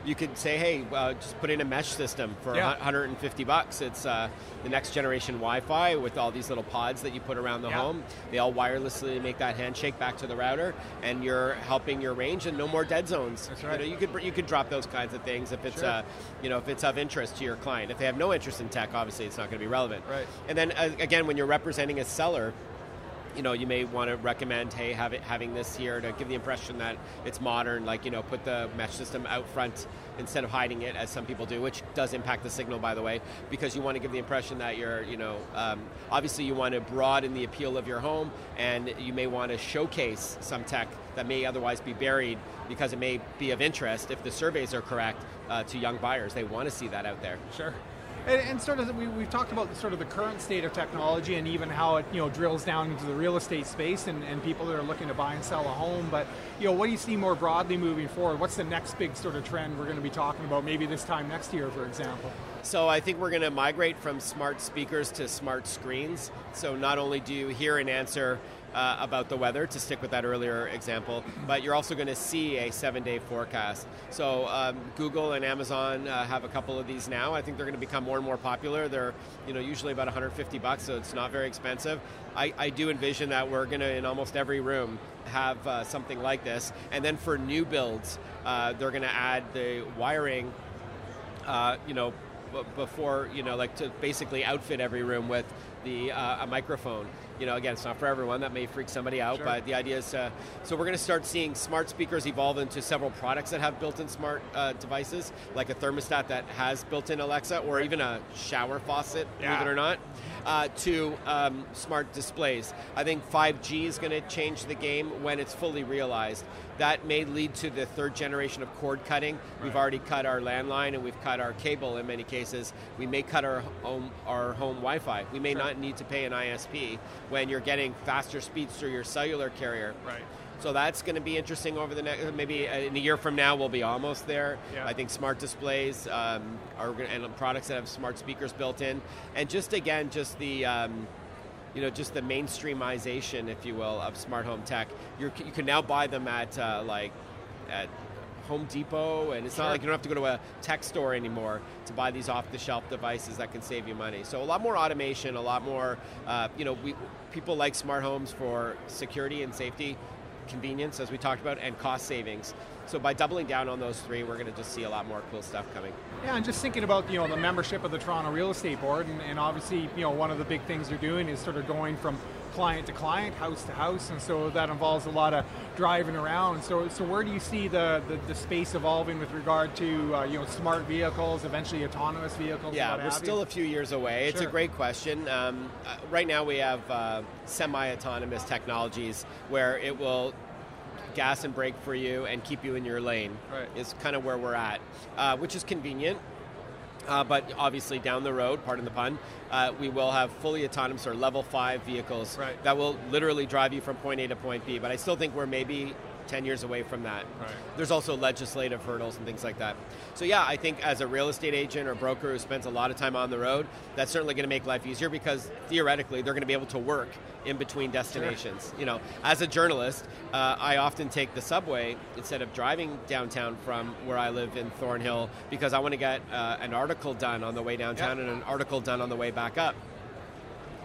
you could say, hey, uh, just put in a mesh system for Yeah. 150 bucks. It's uh, the next generation Wi-Fi with all these little pods that you put around the Yeah. home. They all wirelessly make that handshake back to the router, and you're helping your range and no more dead zones. That's You know, you could you could drop those kinds of things if it's Sure. uh, you know if it's of interest to your client. If they have no interest in tech, obviously it's not going to be relevant. Right. And then uh, again, when you're representing a seller, you know, you may want to recommend, hey, have it, having this here to give the impression that it's modern. Like, you know, put the mesh system out front instead of hiding it, as some people do, which does impact the signal, by the way, because you want to give the impression that you're, you know, um, obviously you want to broaden the appeal of your home, and you may want to showcase some tech that may otherwise be buried because it may be of interest if the surveys are correct uh, to young buyers. They want to see that out there. Sure. And, and, sort of, we, we've talked about sort of the current state of technology and even how it, you know, drills down into the real estate space and, and people that are looking to buy and sell a home. But, you know, what do you see more broadly moving forward? What's the next big sort of trend we're going to be talking about maybe this time next year, for example? So I think we're going to migrate from smart speakers to smart screens. So not only do you hear an answer uh, about the weather, to stick with that earlier example, but you're also going to see a seven day forecast. So um, Google and Amazon uh, have a couple of these now. I think they're going to become more and more popular. They're you know usually about 150 bucks, so it's not very expensive. I, I do envision that we're going to in almost every room have uh, something like this. And then for new builds, uh, they're going to add the wiring, uh, you know, before you know, like to basically outfit every room with the uh, a microphone you know, again, it's not for everyone. That may freak somebody out, sure. but the idea is uh, so we're going to start seeing smart speakers evolve into several products that have built-in smart uh, devices, like a thermostat that has built-in Alexa, or even a shower faucet, yeah. believe it or not, uh, to um, smart displays. I think 5G is going to change the game when it's fully realized. That may lead to the third generation of cord cutting. Right. We've already cut our landline and we've cut our cable in many cases. We may cut our home, our home Wi-Fi. We may sure. not need to pay an ISP when you're getting faster speeds through your cellular carrier. Right. So that's going to be interesting over the next, maybe in a year from now, we'll be almost there. Yeah. I think smart displays um, are and products that have smart speakers built in, and just again, just the. Um, you know, just the mainstreamization, if you will, of smart home tech. You're, you can now buy them at uh, like at Home Depot, and it's sure. not like you don't have to go to a tech store anymore to buy these off-the-shelf devices that can save you money. So a lot more automation, a lot more, uh, you know, we, people like smart homes for security and safety, convenience, as we talked about, and cost savings. So by doubling down on those three, we're going to just see a lot more cool stuff coming. Yeah, and just thinking about you know the membership of the Toronto Real Estate Board, and, and obviously you know one of the big things they're doing is sort of going from client to client, house to house, and so that involves a lot of driving around. So, so where do you see the, the, the space evolving with regard to uh, you know smart vehicles, eventually autonomous vehicles? Yeah, we're still you? a few years away. It's a great question. Um, uh, right now, we have uh, semi-autonomous technologies where it will gas and brake for you and keep you in your lane. Right. Is kind of where we're at, uh, which is convenient. Uh, but obviously, down the road, pardon the pun, uh, we will have fully autonomous or level five vehicles right. that will literally drive you from point A to point B. But I still think we're maybe 10 years away from that. Right. There's also legislative hurdles and things like that. So, yeah, I think as a real estate agent or broker who spends a lot of time on the road, that's certainly going to make life easier because theoretically they're going to be able to work in between destinations. Sure. You know, as a journalist, uh, I often take the subway instead of driving downtown from where I live in Thornhill because I want to get uh, an article done on the way downtown yep. and an article done on the way back up.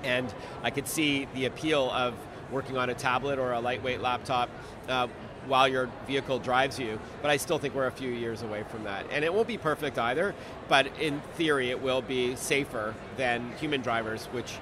And I could see the appeal of working on a tablet or a lightweight laptop uh, while your vehicle drives you, but I still think we're a few years away from that. And it won't be perfect either, but in theory, it will be safer than human drivers, which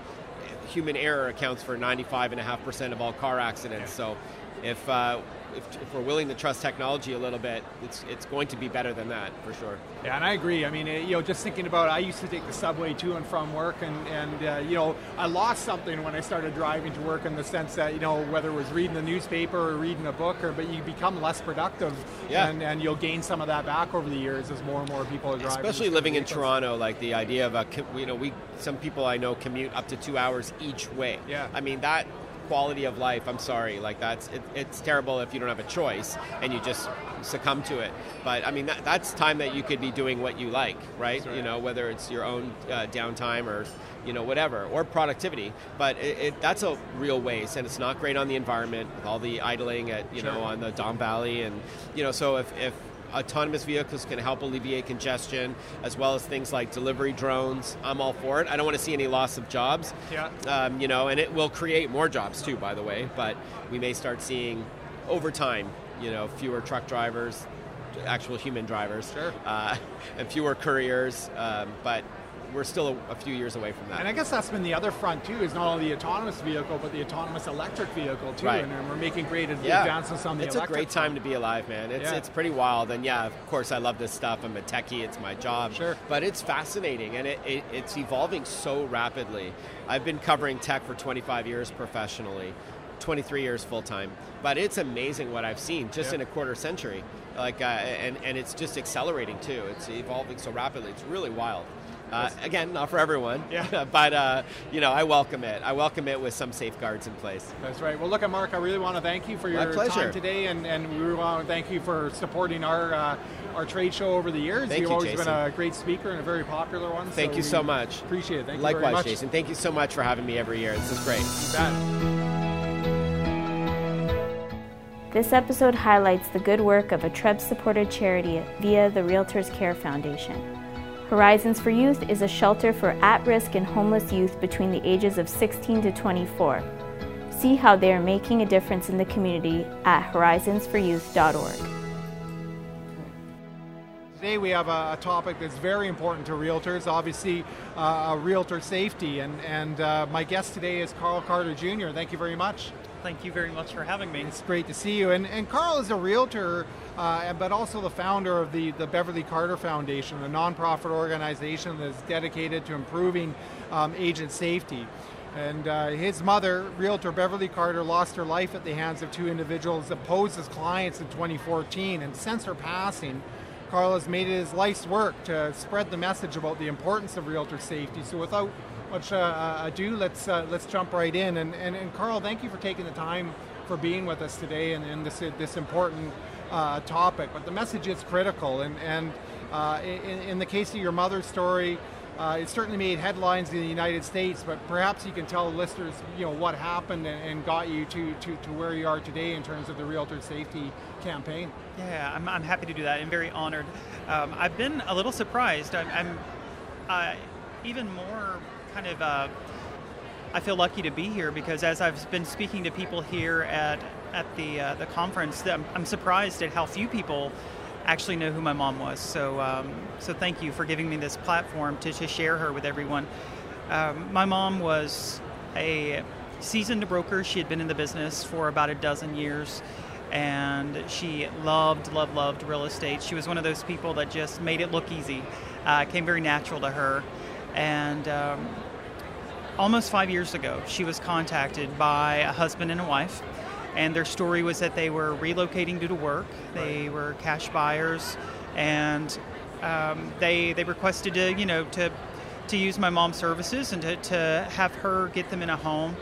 human error accounts for 95.5% of all car accidents. So if uh, if, if, we're willing to trust technology a little bit, it's it's going to be better than that for sure. Yeah, and I agree. I mean, you know, just thinking about, it, I used to take the subway to and from work, and and uh, you know, I lost something when I started driving to work in the sense that you know whether it was reading the newspaper or reading a book, or but you become less productive. Yeah. And, and you'll gain some of that back over the years as more and more people are driving. Especially living in Toronto, like the idea of a you know we some people I know commute up to two hours each way. Yeah. I mean that quality of life. I'm sorry, like that's it, it's terrible if you don't have a choice and you just succumb to it. But I mean, that, that's time that you could be doing what you like, right? right. You know, whether it's your own uh, downtime or you know whatever or productivity. But it, it, that's a real waste, and it's not great on the environment with all the idling at you sure. know on the Don Valley, and you know so if, if autonomous vehicles can help alleviate congestion, as well as things like delivery drones. I'm all for it. I don't want to see any loss of jobs. Yeah. Um, you know, and it will create more jobs too, by the way. But we may start seeing over time, you know, fewer truck drivers, actual human drivers, sure. uh, and fewer couriers. Um, but we're still a, a, few years away from that. And I guess that's been the other front too, is not only the autonomous vehicle, but the autonomous electric vehicle too. Right. And, and we're making great yeah. advances on the It's a great time front. to be alive, man. It's, yeah. it's pretty wild. And yeah, of course, I love this stuff. I'm a techie, it's my job. Sure. But it's fascinating and it, it, it's evolving so rapidly. I've been covering tech for 25 years professionally. 23 years full time. But it's amazing what I've seen just in a quarter century. Like, uh, and and it's just accelerating too. It's evolving so rapidly. It's really wild. Uh, again, not for everyone, Yeah. but uh, you know, I welcome it. I welcome it with some safeguards in place. That's right. Well, look, at Marc, I really want to thank you for your pleasure. time today, and, and we really want to thank you for supporting our uh, our trade show over the years. Thank You've you, always Jason. been a great speaker and a very popular one. Thank you so much. Appreciate it. Thank you Likewise, very much. Jason. Thank you so much for having me every year. This is great. You bet. This episode highlights the good work of a TREB supported charity via the Realtors Care Foundation. Horizons for Youth is a shelter for at risk and homeless youth between the ages of 16 to 24. See how they are making a difference in the community at horizonsforyouth.org. Today we have a, a topic that's very important to realtors, obviously uh, realtor safety. And, and uh, my guest today is Carl Carter Jr. Thank you very much. Thank you very much for having me. It's great to see you. And, and Carl is a realtor, uh, but also the founder of the, the Beverly Carter Foundation, a nonprofit organization that's dedicated to improving um, agent safety. And uh, his mother, realtor Beverly Carter, lost her life at the hands of two individuals that posed as clients in 2014. And since her passing, Carl has made it his life's work to spread the message about the importance of realtor safety. So without much uh, ado, let's uh, let's jump right in. And, and and Carl, thank you for taking the time for being with us today and, and this this important uh, topic. But the message is critical. And and uh, in, in the case of your mother's story. Uh, it certainly made headlines in the United States, but perhaps you can tell listeners, you know, what happened and, and got you to, to, to where you are today in terms of the realtor safety campaign. Yeah, I'm, I'm happy to do that. I'm very honored. Um, I've been a little surprised. I'm, I'm uh, even more kind of. Uh, I feel lucky to be here because as I've been speaking to people here at at the uh, the conference, I'm, surprised at how few people actually know who my mom was. So, um, so thank you for giving me this platform to, to share her with everyone. Um, my mom was a seasoned broker. She had been in the business for about a dozen years, and she loved, loved, loved real estate. She was one of those people that just made it look easy. Uh, it came very natural to her, and. Um, Almost five years ago, she was contacted by a husband and a wife and their story was that they were relocating due to work. They were cash buyers, and um, they they requested to you know to to use my mom's services and to, to have her get them in a home,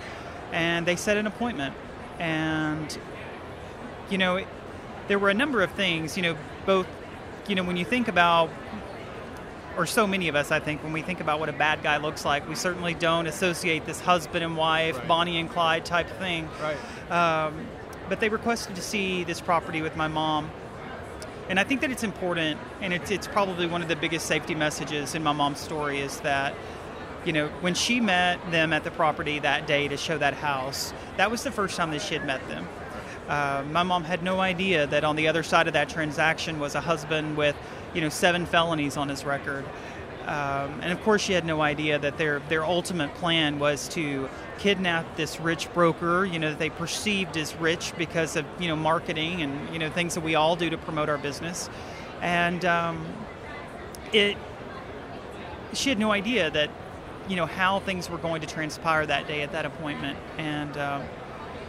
and they set an appointment, and you know it, there were a number of things you know both you know when you think about or so many of us, I think, when we think about what a bad guy looks like, we certainly don't associate this husband and wife, Right. Bonnie and Clyde type thing. Right. Um, but they requested to see this property with my mom. And I think that it's important, and it's, it's probably one of the biggest safety messages in my mom's story is that, you know, when she met them at the property that day to show that house, that was the first time that she had met them. Uh, my mom had no idea that on the other side of that transaction was a husband with, you know, seven felonies on his record. Um, and of course, she had no idea that their their ultimate plan was to kidnap this rich broker, you know, that they perceived as rich because of you know marketing and you know things that we all do to promote our business, and um, it. She had no idea that, you know, how things were going to transpire that day at that appointment, and um,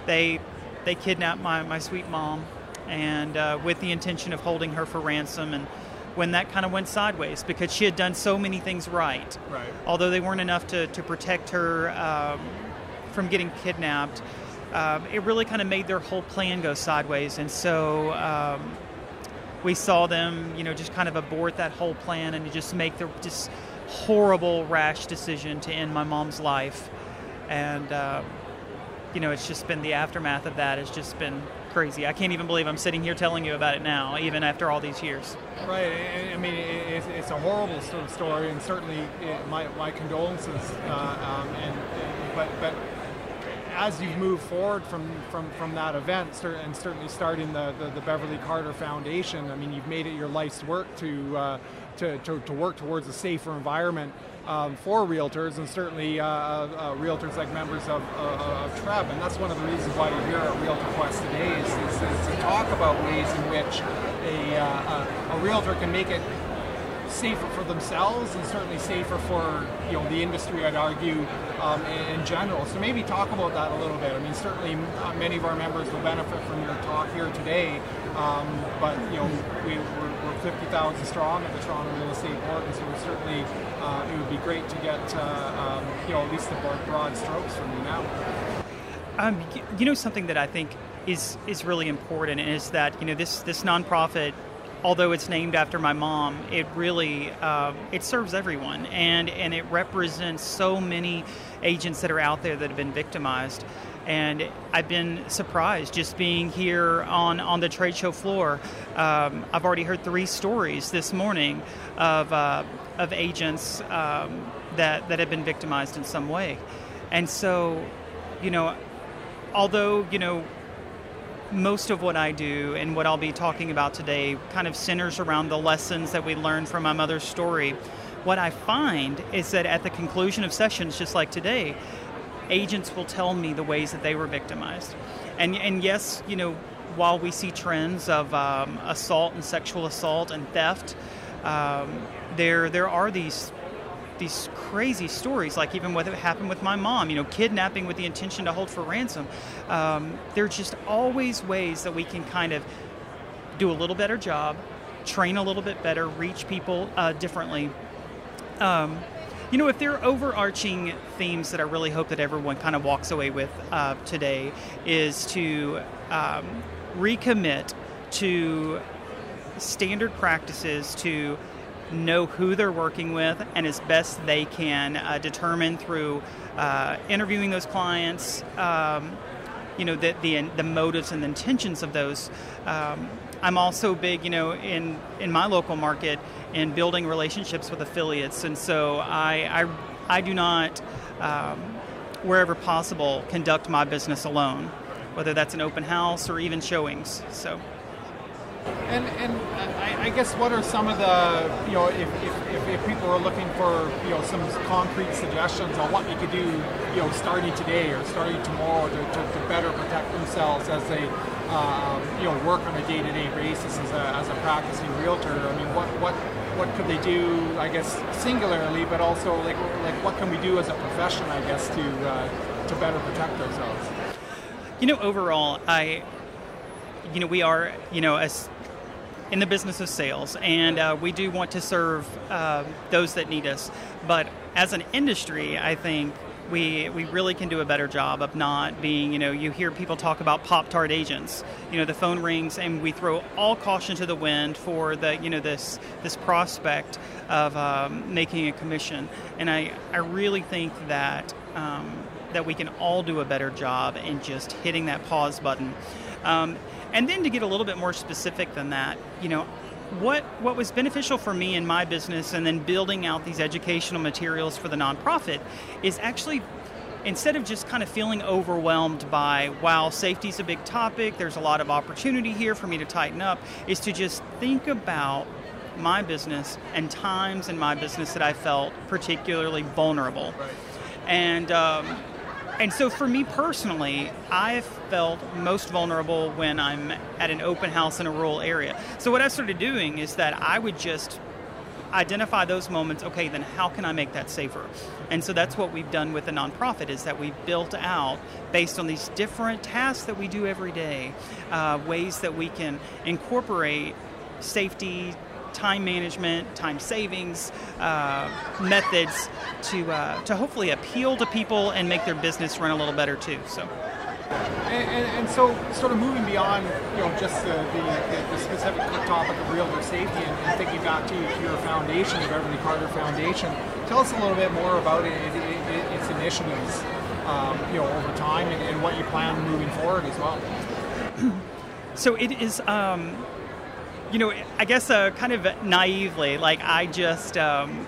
they they kidnapped my my sweet mom, and uh, with the intention of holding her for ransom and when that kind of went sideways because she had done so many things right. Right. Although they weren't enough to, to protect her um, from getting kidnapped, um, it really kind of made their whole plan go sideways. And so um, we saw them, you know, just kind of abort that whole plan and just make the just horrible, rash decision to end my mom's life. And, uh, you know, it's just been the aftermath of that has just been crazy. I can't even believe I'm sitting here telling you about it now, even after all these years. Right. I- mean, it's, a horrible sort of story, and certainly my, my condolences. Uh, um, and but but as you've moved forward from, from, from that event, and certainly starting the, the, the Beverly Carter Foundation, I mean, you've made it your life's work to uh, to, to, to work towards a safer environment. Um, for realtors and certainly uh, uh, realtors like members of, uh, of TREB, and that's one of the reasons why you're here at Realtor Quest today is, is, is to talk about ways in which a, uh, a, a realtor can make it safer for themselves and certainly safer for you know the industry. I'd argue um, in, in, general. So maybe talk about that a little bit. I mean, certainly uh, many of our members will benefit from your talk here today. Um, but you know, we, we're, we're 50,000 strong at the Toronto Real Estate Board, and so we're certainly uh, it would be great to get uh, um, you know at least the broad strokes from you now. Um, you know something that I think is is really important is that you know this this nonprofit although it's named after my mom, it really uh, it serves everyone, and and it represents so many agents that are out there that have been victimized. And I've been surprised just being here on, on the trade show floor. Um, I've already heard three stories this morning of, uh, of agents um, that, that have been victimized in some way. And so, you know, although, you know, most of what I do and what I'll be talking about today kind of centers around the lessons that we learned from my mother's story. What I find is that at the conclusion of sessions, just like today, agents will tell me the ways that they were victimized. And, and yes, you know, while we see trends of um, assault and sexual assault and theft, um, there there are these these crazy stories, like even what happened with my mom, you know, kidnapping with the intention to hold for ransom. Um, there are just always ways that we can kind of do a little better job, train a little bit better, reach people uh, differently. Um, you know, if there are overarching themes that I really hope that everyone kind of walks away with uh, today, is to um, recommit to standard practices to know who they're working with and as best they can uh, determine through uh, interviewing those clients, um, you know, the, the, the, motives and the intentions of those. Um, I'm also big, you know, in, in my local market in building relationships with affiliates. And so I, I, I do not, um, wherever possible, conduct my business alone, whether that's an open house or even showings. So. And, and I, I, guess what are some of the, you know, if, if, if, people are looking for, you know, some concrete suggestions on what you could do, you know, starting today or starting tomorrow to, to, to better protect themselves as they, um, you know, work on a day-to-day basis as a, as a practicing realtor. I mean, what, what, what could they do, I guess, singularly, but also like, like what can we do as a profession, I guess, to, uh, to better protect ourselves? You know, overall, I, you know, we are, you know, as in the business of sales, and uh, we do want to serve uh, those that need us. But as an industry, I think we we really can do a better job of not being you know you hear people talk about pop tart agents. You know the phone rings and we throw all caution to the wind for the you know this this prospect of um, making a commission. And I I really think that um, that we can all do a better job in just hitting that pause button. Um, and then to get a little bit more specific than that, you know, what what was beneficial for me in my business and then building out these educational materials for the nonprofit is actually instead of just kind of feeling overwhelmed by wow safety's a big topic there's a lot of opportunity here for me to tighten up is to just think about my business and times in my business that i felt particularly vulnerable. And um, and so for me personally, I've felt most vulnerable when I'm at an open house in a rural area. So what I started doing is that I would just identify those moments okay then how can i make that safer and so that's what we've done with the nonprofit is that we've built out based on these different tasks that we do every day uh, ways that we can incorporate safety time management, time savings uh, methods to uh, to hopefully appeal to people and make their business run a little better too. So. And, and, and, so, sort of moving beyond, you know, just the, the, the specific topic of realtor safety and, and, thinking back to your foundation, the Beverly Carter Foundation, tell us a little bit more about it, it, it, its initiatives, um, you know, over time, and, and, what you plan moving forward as well. So it is. Um, you know, I guess uh, kind of naively, like I just, um,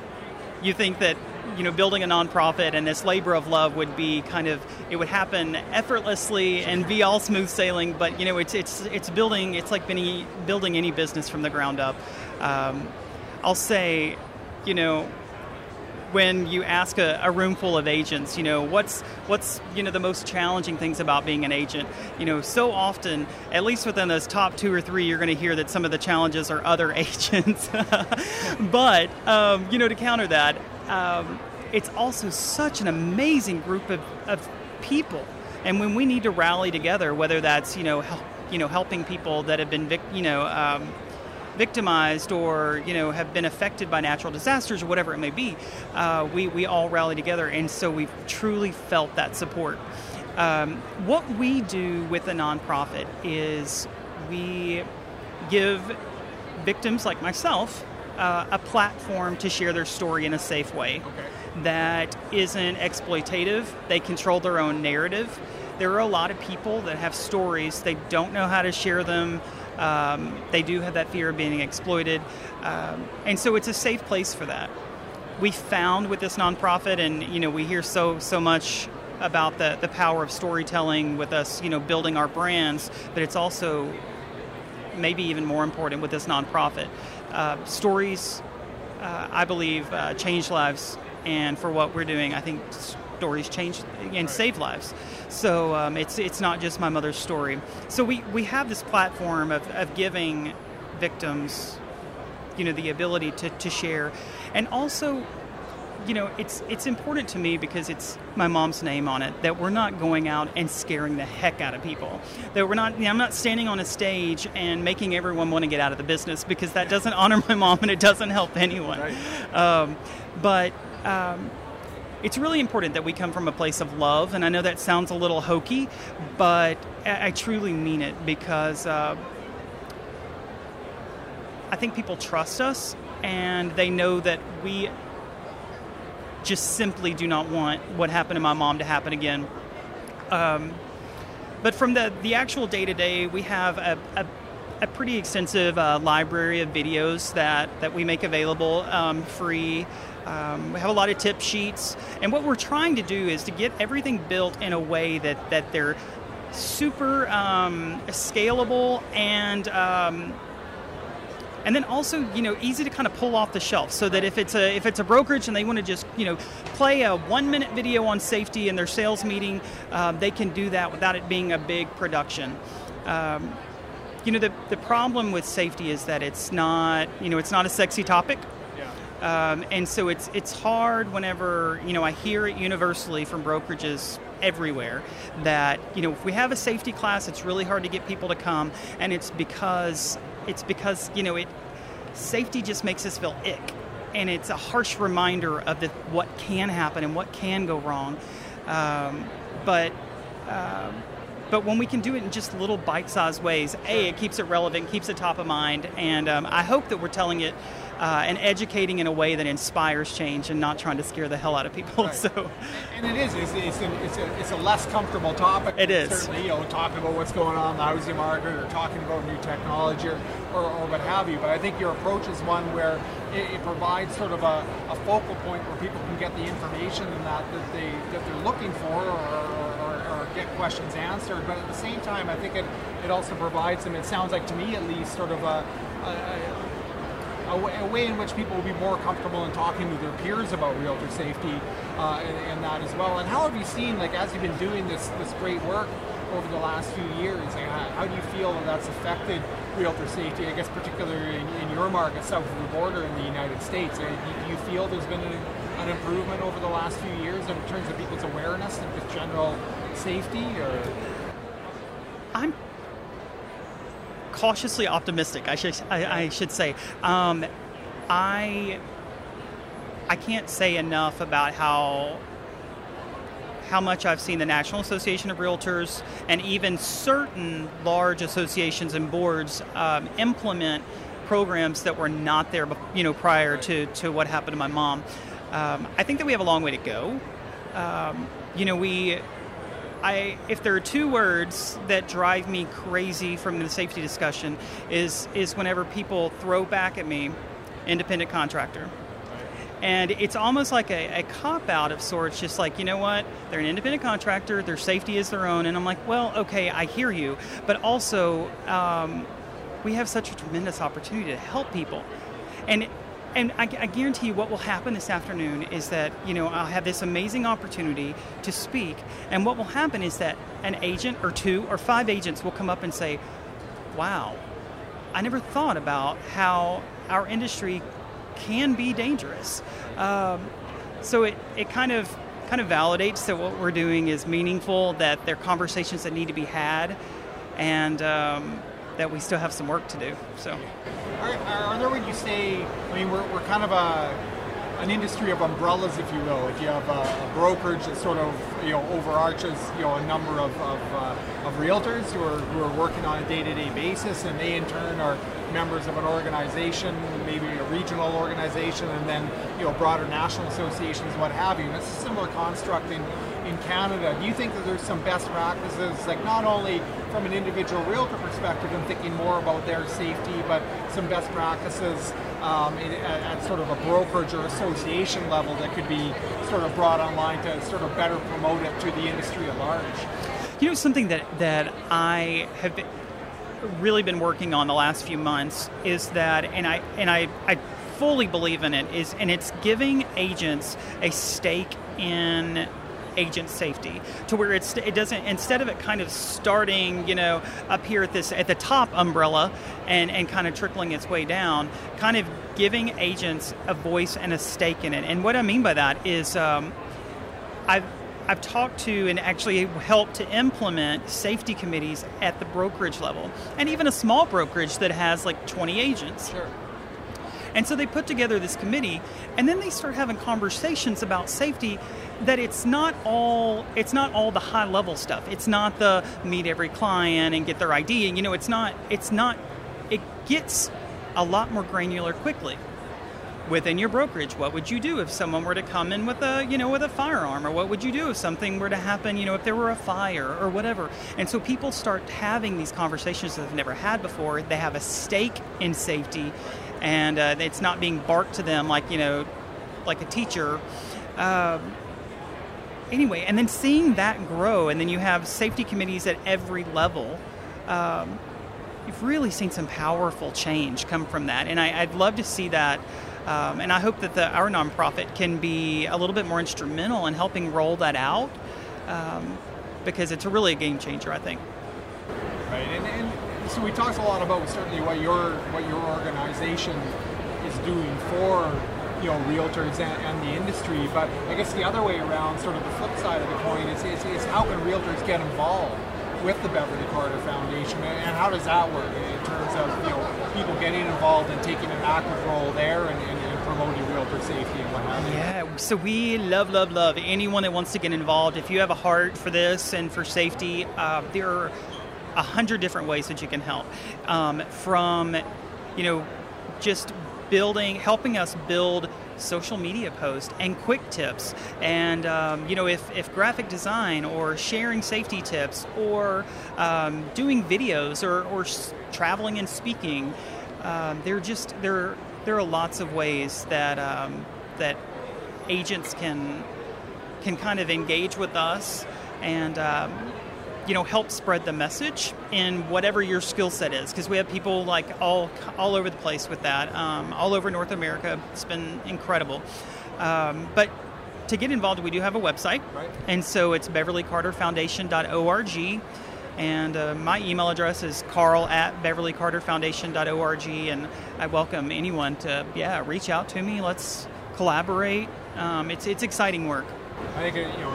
you think that you know building a nonprofit and this labor of love would be kind of it would happen effortlessly and be all smooth sailing but you know it's it's it's building it's like any, building any business from the ground up. Um, i'll say you know when you ask a, a, room full of agents, you know, what's what's you know the most challenging things about being an agent? You know, so often, at least within those top two or three, you're going to hear that some of the challenges are other agents. but um, you know, to counter that, um, it's also such an amazing group of, of people. And when we need to rally together, whether that's you know, help, you know, helping people that have been, you know. Um, victimized or you know have been affected by natural disasters or whatever it may be, uh, we we all rally together, and so we've truly felt that support. Um, what we do with a nonprofit is we give victims like myself uh, a platform to share their story in a safe way okay. that isn't exploitative. They control their own narrative. There are a lot of people that have stories, they don't know how to share them. Um, they do have that fear of being exploited. Um, and so it's a safe place for that. We found with this nonprofit, and you know, we hear so so much about the, the power of storytelling with us, you know, building our brands, but it's also maybe even more important with this nonprofit. Uh, stories, uh, I believe, uh, change lives, and for what we're doing, I think stories change and save lives. So um, it's it's not just my mother's story. So we, we have this platform of, of giving victims, you know, the ability to, to share, and also, you know, it's it's important to me because it's my mom's name on it that we're not going out and scaring the heck out of people. That we're not. You know, I'm not standing on a stage and making everyone want to get out of the business because that doesn't honor my mom and it doesn't help anyone. Right. Um, but um, it's really important that we come from a place of love, and I know that sounds a little hokey, but I, truly mean it because uh, I think people trust us and they know that we just simply do not want what happened to my mom to happen again. Um, but from the, the actual day to day, we have a, a, a pretty extensive uh, library of videos that, that we make available um, free. Um, we have a lot of tip sheets, and what we're trying to do is to get everything built in a way that that they're super um, scalable and um, and then also you know easy to kind of pull off the shelf so that if it's a if it's a brokerage and they want to just you know play a one minute video on safety in their sales meeting um, they can do that without it being a big production um, you know the, the problem with safety is that it's not you know it's not a sexy topic. Um, and so it's it's hard whenever you know I hear it universally from brokerages everywhere that you know if we have a safety class, it's really hard to get people to come, and it's because it's because you know it safety just makes us feel ick, and it's a harsh reminder of the, what can happen and what can go wrong. Um, but um, but when we can do it in just little bite-sized ways, a it keeps it relevant, keeps it top of mind, and um, I hope that we're telling it uh, and educating in a way that inspires change and not trying to scare the hell out of people. Right. So, and it is it's, it's, a, it's, a, it's a less comfortable topic. It is certainly you know talking about what's going on in the housing market or talking about new technology or, or, or what have you. But I think your approach is one where it, it provides sort of a, a, focal point where people can get the information and that that they that they're looking for or, or get questions answered. But at the same time, I think it, it also provides them. It sounds like to me at least sort of a, a a way, a way, in which people will be more comfortable in talking to their peers about realtor safety uh, and, and, that as well. And how have you seen, like, as you've been doing this this great work over the last few years, like, how, how, do you feel that that's affected realtor safety? I guess particularly in, in your market south of the border in the United States. Do you feel there's been an, an improvement over the last few years in terms of people's awareness and just general safety? Or I'm cautiously optimistic. I should I, I should say. Um, I I can't say enough about how how much I've seen the National Association of Realtors and even certain large associations and boards um, implement programs that were not there, you know, prior to, to what happened to my mom. Um, I think that we have a long way to go. Um, you know, we I, if there are two words that drive me crazy from the safety discussion, is is whenever people throw back at me, independent contractor. And it's almost like a, a cop out of sorts, just like, you know what, they're an independent contractor, their safety is their own. And I'm like, well, okay, I hear you. But also, um, we have such a tremendous opportunity to help people. And and I, I, guarantee you what will happen this afternoon is that you know i'll have this amazing opportunity to speak. And what will happen is that an agent or two or five agents will come up and say wow i never thought about how our industry can be dangerous. Um, so it, it kind of kind of validates that what we're doing is meaningful that there are conversations that need to be had and um, that we still have some work to do so are, are there, would you say, I mean, we're, we're kind of a, an industry of umbrellas, if you will. If you have a, a brokerage that sort of, you know, overarches, you know, a number of, of, uh, of realtors who are, who are working on a day-to-day basis, and they in turn are members of an organization, maybe a regional organization, and then, you know, broader national associations, what have you. And it's a similar construct in, in Canada. Do you think that there's some best practices, like not only from an individual realtor perspective and thinking more about their safety, but some best practices um, in, at, at, sort of a brokerage or association level that could be sort of brought online to sort of better promote it to the industry at large? You know, something that, that I have been, really been working on the last few months is that, and I and I, I fully believe in it, is and it's giving agents a stake in agent safety to where it's it doesn't instead of it kind of starting you know up here at this at the top umbrella and and kind of trickling its way down kind of giving agents a voice and a stake in it and what i mean by that is um, i've I've talked to and actually helped to implement safety committees at the brokerage level, and even a small brokerage that has like 20 agents. Sure. And so they put together this committee, and then they start having conversations about safety. That it's not all it's not all the high level stuff. It's not the meet every client and get their ID. And you know, it's not it's not. It gets a lot more granular quickly within your brokerage what would you do if someone were to come in with a you know with a firearm or what would you do if something were to happen you know if there were a fire or whatever and so people start having these conversations that they've never had before they have a stake in safety and uh, it's not being barked to them like you know, like a teacher. Um, anyway, and then seeing that grow, and then you have safety committees at every level. Um, you've really seen some powerful change come from that, and I, would love to see that. Um, and I hope that the, our nonprofit can be a little bit more instrumental in helping roll that out, um, because it's really a game changer, I think. Right, and, and so we talked a lot about certainly what your what your organization is doing for you know realtors and, and, the industry, but I guess the other way around, sort of the flip side of the coin, is, is, is how can realtors get involved with the Beverly Carter Foundation, and how does that work in terms of you know people getting involved and taking an active role there and, and, promoting realtor safety and what have you? Yeah, so we love, love, love anyone that wants to get involved. If you have a heart for this and for safety, uh, there are a hundred different ways that you can help. Um, from, you know, just building, helping us build social media posts and quick tips and um, you know if, if graphic design or sharing safety tips or um, doing videos or, or s- traveling and speaking um, there just there there are lots of ways that um, that agents can can kind of engage with us and um, you know help spread the message in whatever your skill set is because we have people like all all over the place with that um, all over north america. It's been incredible. Um, but to get involved we do have a website. Right. and so it's beverlycarterfoundation.org and uh, my email address is carl at beverlycarterfoundation.org and i welcome anyone to yeah reach out to me. Let's collaborate. Um, it's, it's exciting work. I think you know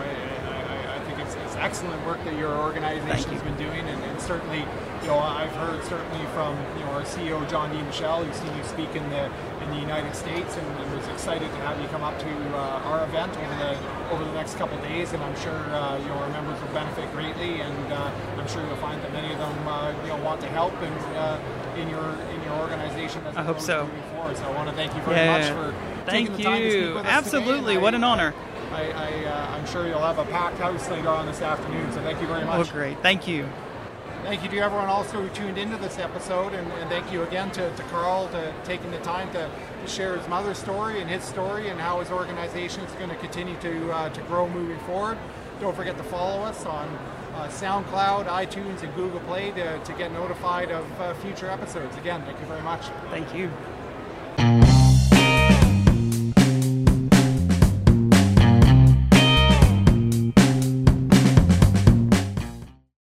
excellent work that your organization has been doing, and, and, certainly, you know, I've heard certainly from you know our CEO John DiMichele, who's seen you speak in the in the United States, and, and was excited to have you come up to uh, our event over the over the next couple of days, and I'm sure uh, you know our members will benefit greatly, and uh, I'm sure you'll find that many of them uh, you know want to help and uh, in your in your organization. I hope so. Forward. So I want to thank you very yeah. much for thank taking the time to speak with us Absolutely, today. what an honor. I, I, am uh, sure you'll have a packed house later on this afternoon, so thank you very much. Oh, great. Thank you. Thank you to everyone also who tuned into this episode, and, and thank you again to, to Carl to taking the time to, to, share his mother's story and his story and how his organization is going to continue to, uh, to grow moving forward. Don't forget to follow us on uh, SoundCloud, iTunes, and Google Play to, to get notified of uh, future episodes. Again, thank you very much. Thank you.